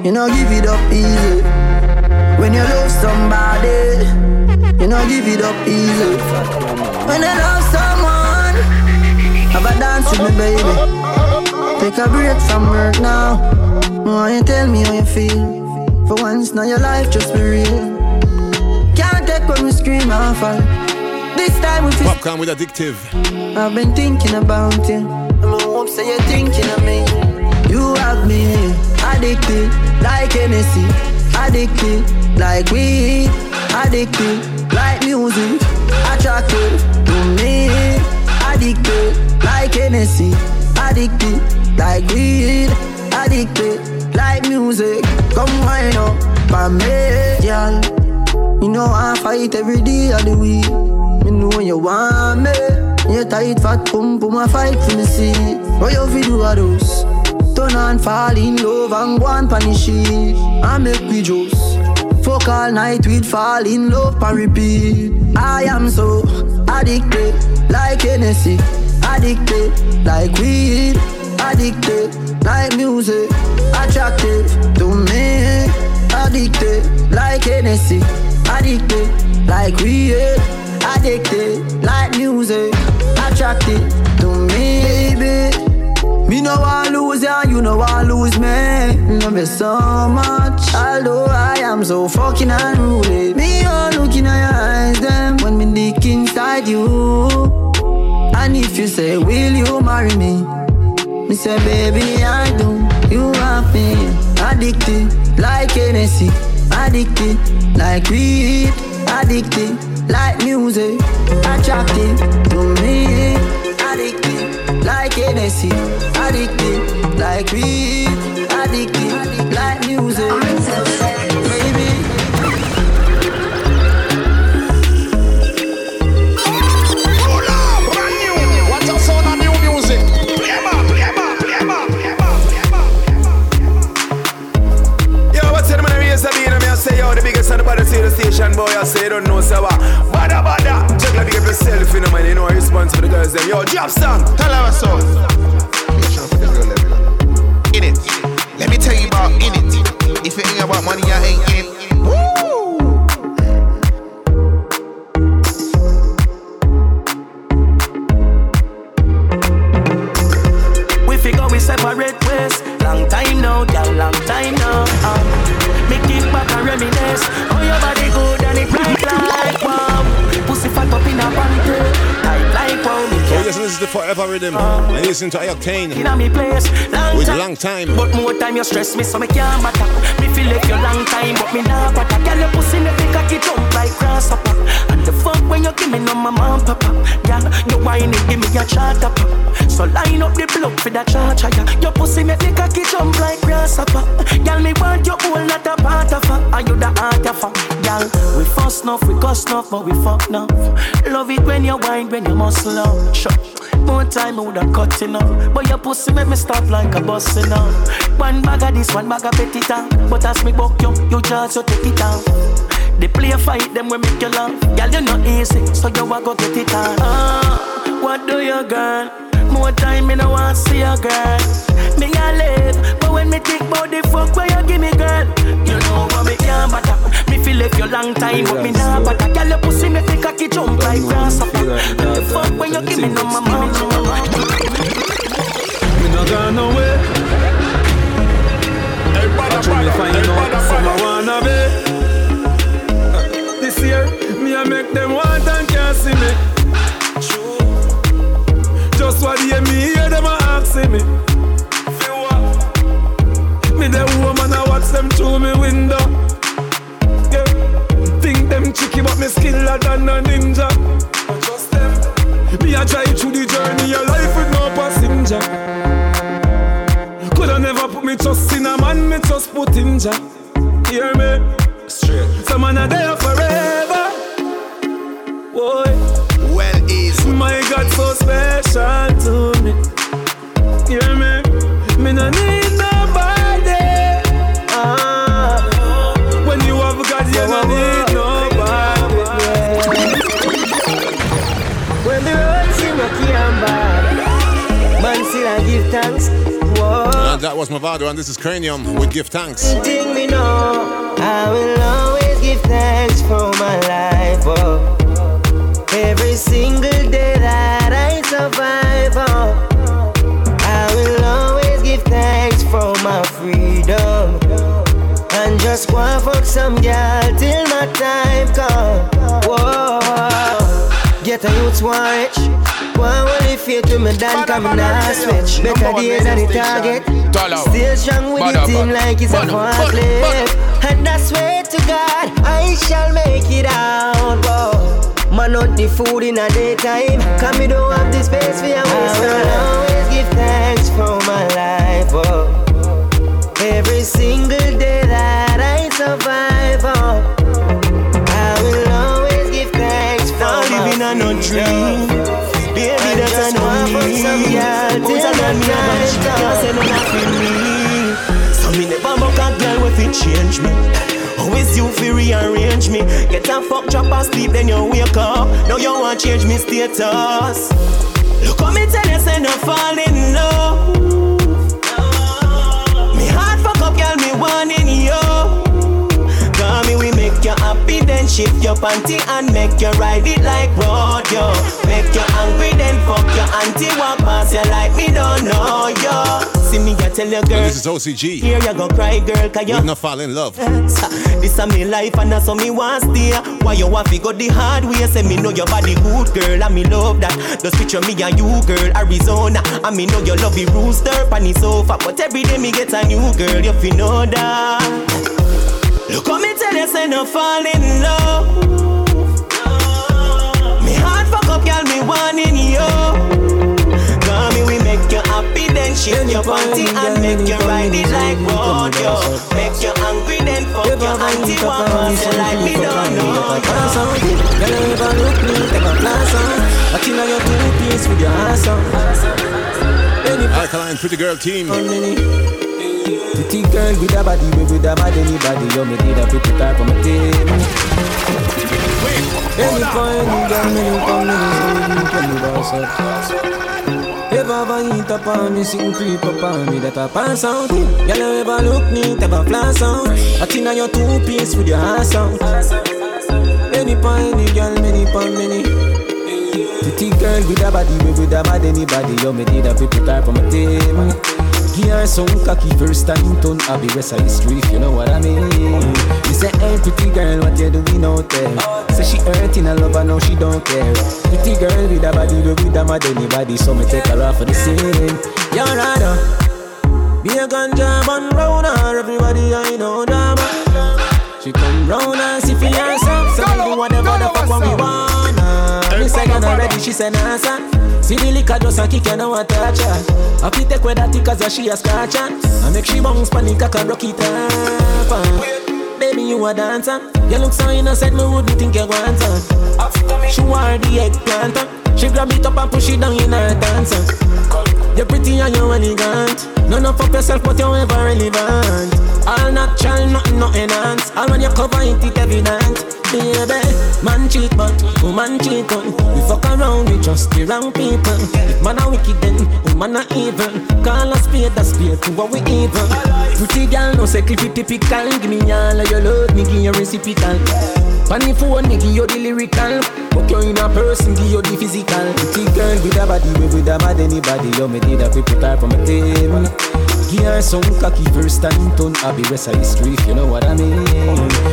You know give it up easy. When you love somebody, you know give it up easy. When you love someone, have a dance with me, baby. Take a break from work now. Why you tell me how you feel? For once, now your life just be real. Can't take when we scream and fall. This time we feel. Popcorn with addictive. I've been thinking about you. And I hope say you're thinking of me. You have me addicted like Hennessy. Addicted like weed. Addicted like music. Attracted to me. Addicted like Hennessy. Addicted like weed. Addicted like music. Come wind up for me, girl. You know I fight every day of the week. Me know when you want me. You tight fat pum pum my fight for me see. What you fi do a those? Turn on fall in love and go and punish it. I make we juice. Fuck all night we'd fall in love and repeat. I am so addicted like Hennessy. Addicted like weed. Addicted like music. Attracted to me. Addicted like Hennessy. Addicted like weed. Addicted like music. Baby. Me no want lose ya, you no want lose me. Love you so much, although I am so fucking unruly. Me all looking at your eyes, them when me dick inside you. And if you say, Will you marry me? Me say, Baby, I do. You want me addicted like Hennessy, addicted like weed, addicted like music, attracted to me, like Hennessy, addicted, like weed, addicted, like music. Yo, the biggest the see the station, boy. I say, don't know, so what? Bada, bada. Check like you get yourself, you know, man. You know, response for the girls, them. Yo, drop song. Tell her so. In it. Let me tell you about in it. If it ain't about money, I ain't in it. We figure we separate ways. Long time now, girl, long time now. Um, me kick and reminisce. Oh, your body good and it bright like wow. Pussy fat up in a panty, tight like wow. Me Oh yes, this is the Forever Rhythm. I listen to Octane inna me place. Long with time. long time. But more time you stress me, so me can't matter. Me feel like you long time, but me nah bother. Girl, your pussy make me cocky jump like grasshopper. And the fuck when you give me no mama and papa. Girl, you whine it, give me a charter pop. So line up the block for that charger. Yeah. Your pussy make me cocky jump like grasshopper. Girl, me want you all not a part of her. Are you the heart of her? Girl, we fuss enough, we cuss enough, but we fuck enough. Love it when you whine, when you muscle up. More time I woulda cut enough But your pussy make me stop like a bus enough One bag of this, one bag of town But as me buck you, you just you take it down They play a fight, them we make you laugh. Girl, you not easy, so you a go get it on Ah, what do you girl? More time me no want see a girl. Me a live, but when me think about the fuck where you give me girl? You know what me can't bother. Me feel like you long time, but me nah bother. Girl, your pussy make me cocky jump like grasshopper And the fuck when you give me no mama? Me not gone nowhere. I try to find out. Some I wanna be. This year, me I make them want and can't see me. What? Me the woman I watch them through me window. Yeah. Think them tricky but me skiller than a ninja. Just them. Me a try through the journey of life with no passenger. Coulda never put me trust in a man, me just put in Jah. Hear me? Straight. Some man are there forever. Boy. Well is My God so special to me. Hear me? Me no need that was Mavado, and this is Kranium with Give Thanks. Me I will always give thanks for my life. Oh. Every single day that I survive, oh. I will always give thanks for my freedom. And just some girl till my time come. Whoa. Get a youth one rich. One only faith to me done come now switch. Better days than the target. Still strong with the team like it's a forklift. And I swear to God, I shall make it out. Whoa. Man out the food in a daytime. Come me don't have the space for your waste. I will always give thanks for my life. Oh. Every single day that I survive. Oh. Now my living on no dream. Baby, just a no need. Put till a gun me the a night can't say no nothing me. So me never buck a girl with it change me. Always you fi rearrange me. Get a fuck drop and sleep, then you wake up. Now you want change me status. Look how me tell you, say no fall in love. Me heart fuck up, girl, me wanting you. Then shift your panty and make you ride it like rodeo. Make you angry, then fuck your auntie, walk past you like me don't know you. See me, I tell you, And girl. this is OCG. Here you go cry, girl, cause you not fall in love. this a me life and that's how me want stay. Why you want to go the hard way? Say me know your body good, girl, and me love that. Just picture me and you, girl, Arizona. And me know you love the rooster on the sofa, but every day me get a new girl, you fi know that. Look how me tell you, say no fall in love. Me heart fuck up, girl, me wanting you. Cause me we make you happy, then shift your panty and make you ride it like rodeo. Make you hungry then fuck your auntie one once like me don't know. Girl you ever look me, take a out. I kill your two piece with your ass out. Alkaline Pretty Girl Team. Pretty girl with a body, with a bad anybody, you me need a pretty type of my team. Any point you got me, you come me, you can me boss up. Ever eat up on me, sing creep up on me, that I pass out. Girl, ever look neat, ever flash out. I think your two piece with your ass out. Any point you girl, many point many. Pretty girl with a body, with a bad anybody, you me need a pretty type of my team. Gear so cocky first time turn I be rest of history if you know what I mean? You say hey pretty girl what you doing out there? Say she hurting a love I now she don't care. Pretty girl with a body do with a mad anybody So me take her off for the scene. You're rather be a ganja man round her Everybody I know drama She come round and see for herself So we do whatever the fuck what we want. 30 seconds already, she said answer. See the liquor just a kick and I want touch her. I fit take with that tick as she a scratch I make she bounce panic, I can rock it up. Baby, you a dancer. You look so innocent, me wouldn't think you want her. She wore the eggplant. She grab it up and push it down in her dancer. You're pretty and you're elegant. None of fuck yourself but you're ever relevant. All natural, nothing, no enhance. All when you cover it, it evident. Baby, man cheat but woman cheat on. We fuck around, we just the wrong people. If man a wicked then, woman a evil. Call a spade a spade to what we evil. Pretty girl no it typical. Give me all of your love, me give you reciprocal Funny phone, me give you the lyrical. Book you in a person, give you the physical. Pretty girl with a body, we with a mad anybody. You me need a people type from a team. Give her some cocky first time turn I be rest of history if you know what I mean?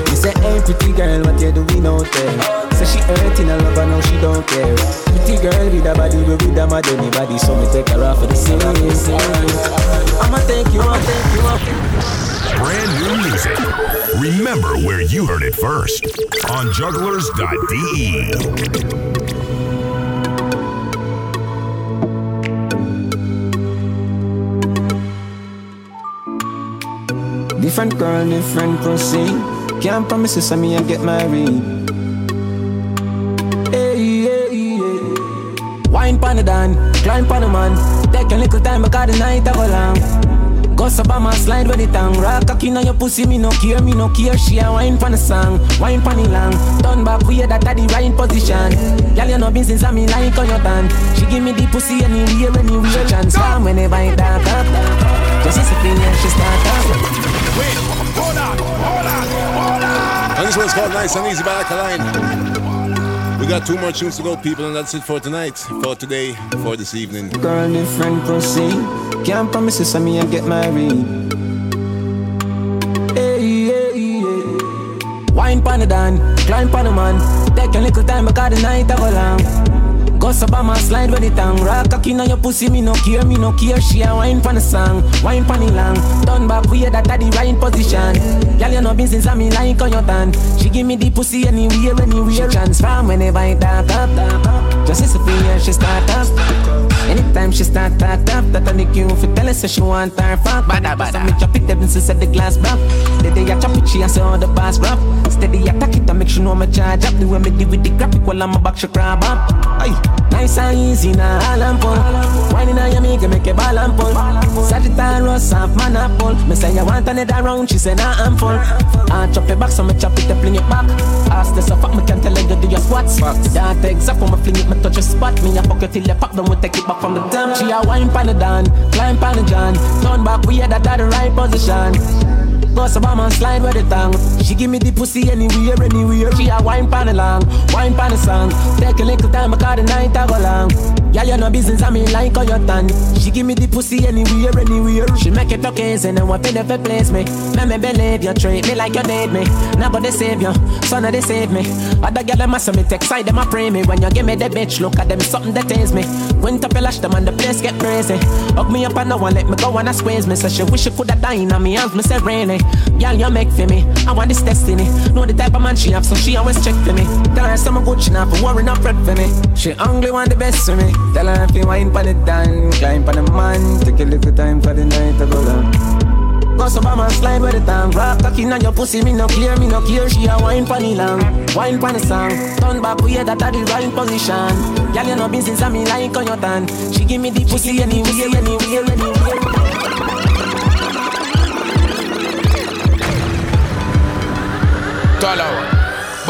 You say hey pretty girl what you doing out there? Say she hurting a love and now she don't care. Pretty girl with a body we with a mad anybody. So me take her off for the scene. I'ma take you, I'ma take you off Brand new music. Remember where you heard it first on jugglerz.de. Different girl, different pussy. Can't promise you me and get married. Hey, hey, hey. Wine pon the dan, climb pon the man. Take a little time because the night a go long. Go up on my slide with the tongue. Rock cocky on your pussy, me no care, me no care. She a wine pon the song, wine pon the long. Turn back, we that at the right position. Girl, you know since I me like on your tan. She give me the pussy anywhere, anywhere. Chance come whenever it dark up. Just as a finger, she start up. Wait, hold on, hold on, hold on. And this one's called Nice and Easy by Alkaline. We got two more tunes to go, people, and that's it for tonight, for today, for this evening. Girl, different pussy. Can't promise you me and get married. Hey, hey, hey. Wine pon the dan, climb pon the man. Take a little time because the night a go long. Go up on my slide with the tongue. Rock cocky on your pussy, me no care, me no care. She a wine pon the song, wine pon the long. Turn back, we that at the right position. Girl, you know business, I me like on your tan. She give me the pussy anywhere, anywhere. She transform whenever up, dark up. Just as a fear, she start up. Anytime she start that up, that I make you fi tell her say she want her fuck. Bada bada. So me chop it up since the glass broke. The day I chop it, she a say all the boss rough. Steady attack it, I make sure know me charge up. The way me deal with the graphic while I'm a back she crab up. Aye. Nice and easy now, all and pull. Whining on your make make a pull. Sagittarius off man a pull. Me say you want another round, she say nah I'm full. I chop it back, so me chop it up, fling it back. Ask the fuck, me can tell you do your squats. That exact when me fling it, me touch your spot. Me a fuck you till you pop, then we take it back from the damn. She a wine pan the dan, climb pan the john. Turn back, we had that at the right position. Boss a bomb and slide with the tongue. She give me the pussy anywhere, anywhere. She a wine pan along, wine pan the song. Take a little time, because the night I go long. Yeah, you know business, I mean like on your tongue. She give me the pussy anywhere, anywhere. She make it okay, and then what pay the place me. Let me believe you treat me like you need me. Nobody save you, son of they save me. Other girl them a me take side, them a pray me. When you give me the bitch, look at them, something that taste me. Went up and lash them and the place get crazy. Hug me up and no one let me go and I squeeze me. So she wish she coulda died on me hands, me say really. Girl, you make for me. I want this destiny. Know the type of man she have, so she always check for me. Tell her some good she not for worry, not fret for me. She only want the best for me. Tell her if you wine pon it down, climb pon the man. Take a little time for the night to go down. Go so my slide with the time. Rock cocky on your pussy, me no clear, me no clear. She a wine pon the long, wine pon the song. Turn back, we that a the right position. Girl, you know business, I me like on your tan. She give me the pussy anyway, anyway, anyway. Dollar.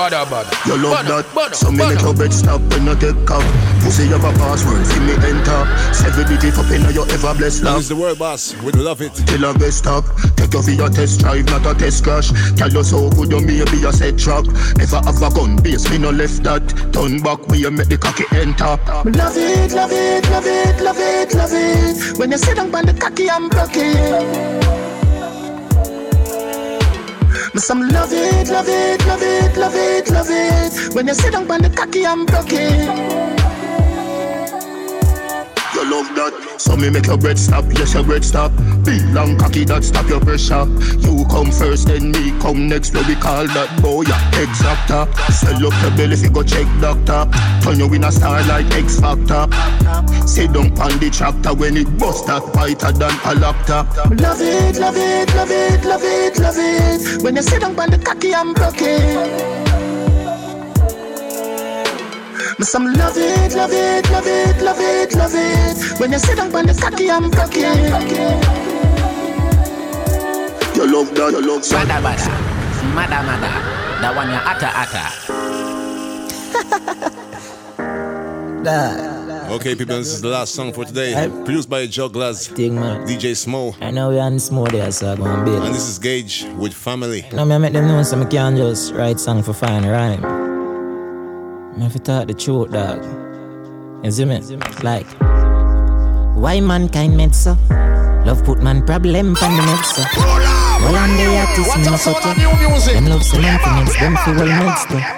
Bada bada. You love Bada, that, bada, so me bada. make your bed stop when you take cock. Pussy have a password, see me enter. Seven digit up in your ever blessed love. Use the word boss, we love it. Till I get stop. Take you for your test drive, not a test crash. Tell you so good, you may be a set trap. Never have a gun base, me no left that. Turn back, we make the cocky enter. Me love it, love it, love it, love it, love it. When you sit down on the cocky, I'm broken. Me some love it, love it, love it, love it, love it. When you sit down on the cocky, I'm broken. Love that, so me make your bread stop, yes your bread stop. Big long cocky that stop your pressure. You come first, then me come next. Where we call that boy a exactor. Sell up your belly if you go check doctor. Turn you in a star like X Factor. Sit down on the tractor when it bust that fighter than a laptop. Love it, love it, love it, love it, love it. When you sit down on the cocky, I'm broken. Me some love it, love it, love it, love it, love it. When you sit down on the cocky, I'm broken. You love that, you love that. Bada bada, mada mada, that one ya ata ata. Okay, people, this is the last song for today. Produced by Jugglerz, DJ Smo. I know we on small there, so I'm going to And this is Gage with Family. Now me make them know so I can't just write song for fine rhyme. Me to talk the truth, dog. You see me? Like, why mankind made so? Love put man problem pan the med so. Well, I'm the artist, me no ya. Them love cement makes them feel well mixed up.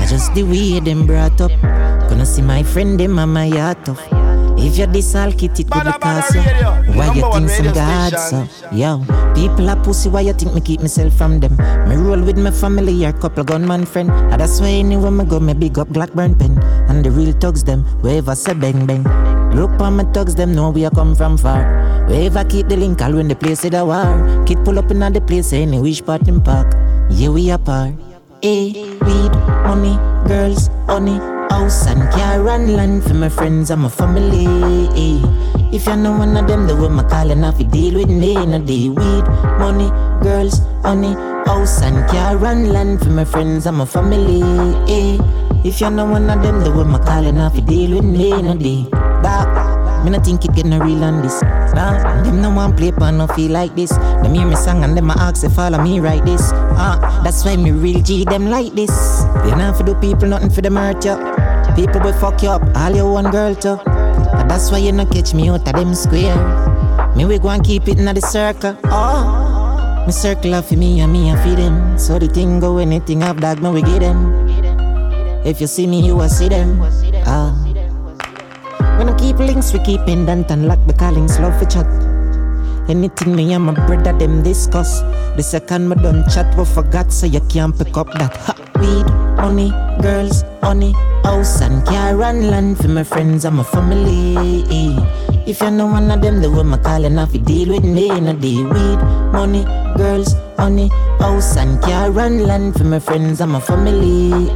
I just the way them brought up. Gonna see my friend them and my heart off. If you're this all kit, it could be cost you. Why you think some God so? Yo, people are pussy, why you think me keep myself from them? Me roll with my family or couple gunman friend. And that's why anywhere me go, me big up Blackburn pen. And the real thugs them, wherever say bang bang. Look on my thugs them, know we I come from far. Wherever keep the link, all when the place is a war. Kid pull up in the place, any wish part in park. Yeah, we apart. Eh, weed, money, girls, honey, house and car and land for my friends and my family. If you're no one of them, the way my calling off, you deal with me. No day weed, money, girls, honey, house and car and land for my friends and my family. If you're no one of them, the way my calling off, you deal with me. No day back. Me no think it get no real on this. Nah, them no one play pan no feel like this. Them hear me song and them a ask if follow me right this. Ah, that's why me real G them like this. They not for the people nothing for them hurt you. People will fuck you up, all your one girl too. And that's why you no catch me out of them square. Me we go and keep it in the circle. Oh, me circle up for me and me and for them. So the thing go anything up, dog, me we get them. If you see me, you will see them. Ah. When I keep links, we keep in pendant and lock the callings, love for chat. Anything me and my brother them discuss. The second me done chat, we forgot, so you can't pick up that. Ha, weed, money, girls, honey, house and car and land for my friends and my family. If you're no one of them, the way my calling off, you deal with me in a day. Weed, money, girls, honey, house and car and land for my friends and my family.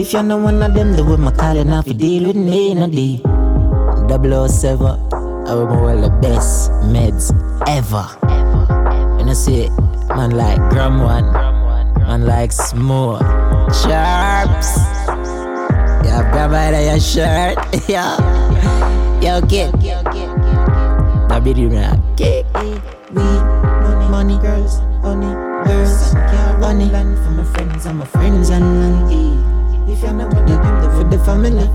If you're no oh one of them, the way my calling off, you deal with me in a day. 007, I remember the best meds ever. And I see man like Gram One, man like Small, Sharps. Yeah, grab of your shirt. yeah. Yo, kid. That be the rap. Kick. Weed, money, money, girls, honey, girls, honey. Land for my friends and my friends and land. If you're not of them, for the family,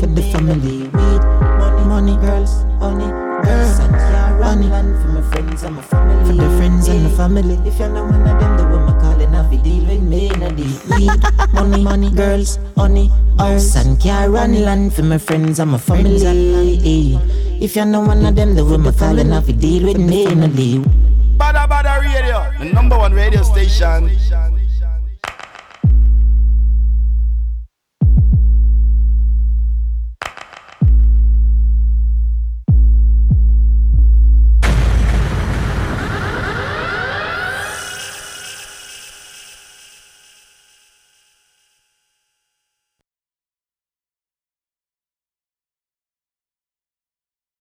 for the family. Weed, money, money, girls, honey, girls, honey. Land for my friends and my family. For the friends and the family. If you're not one of them, the woman calling off, you deal with me in a day. Weed, money, money, girls, honey, house and car and land for my friends and my family. If you're not one of them, the woman calling off, you deal with me in a day. Badda Badda Radio, the number one radio station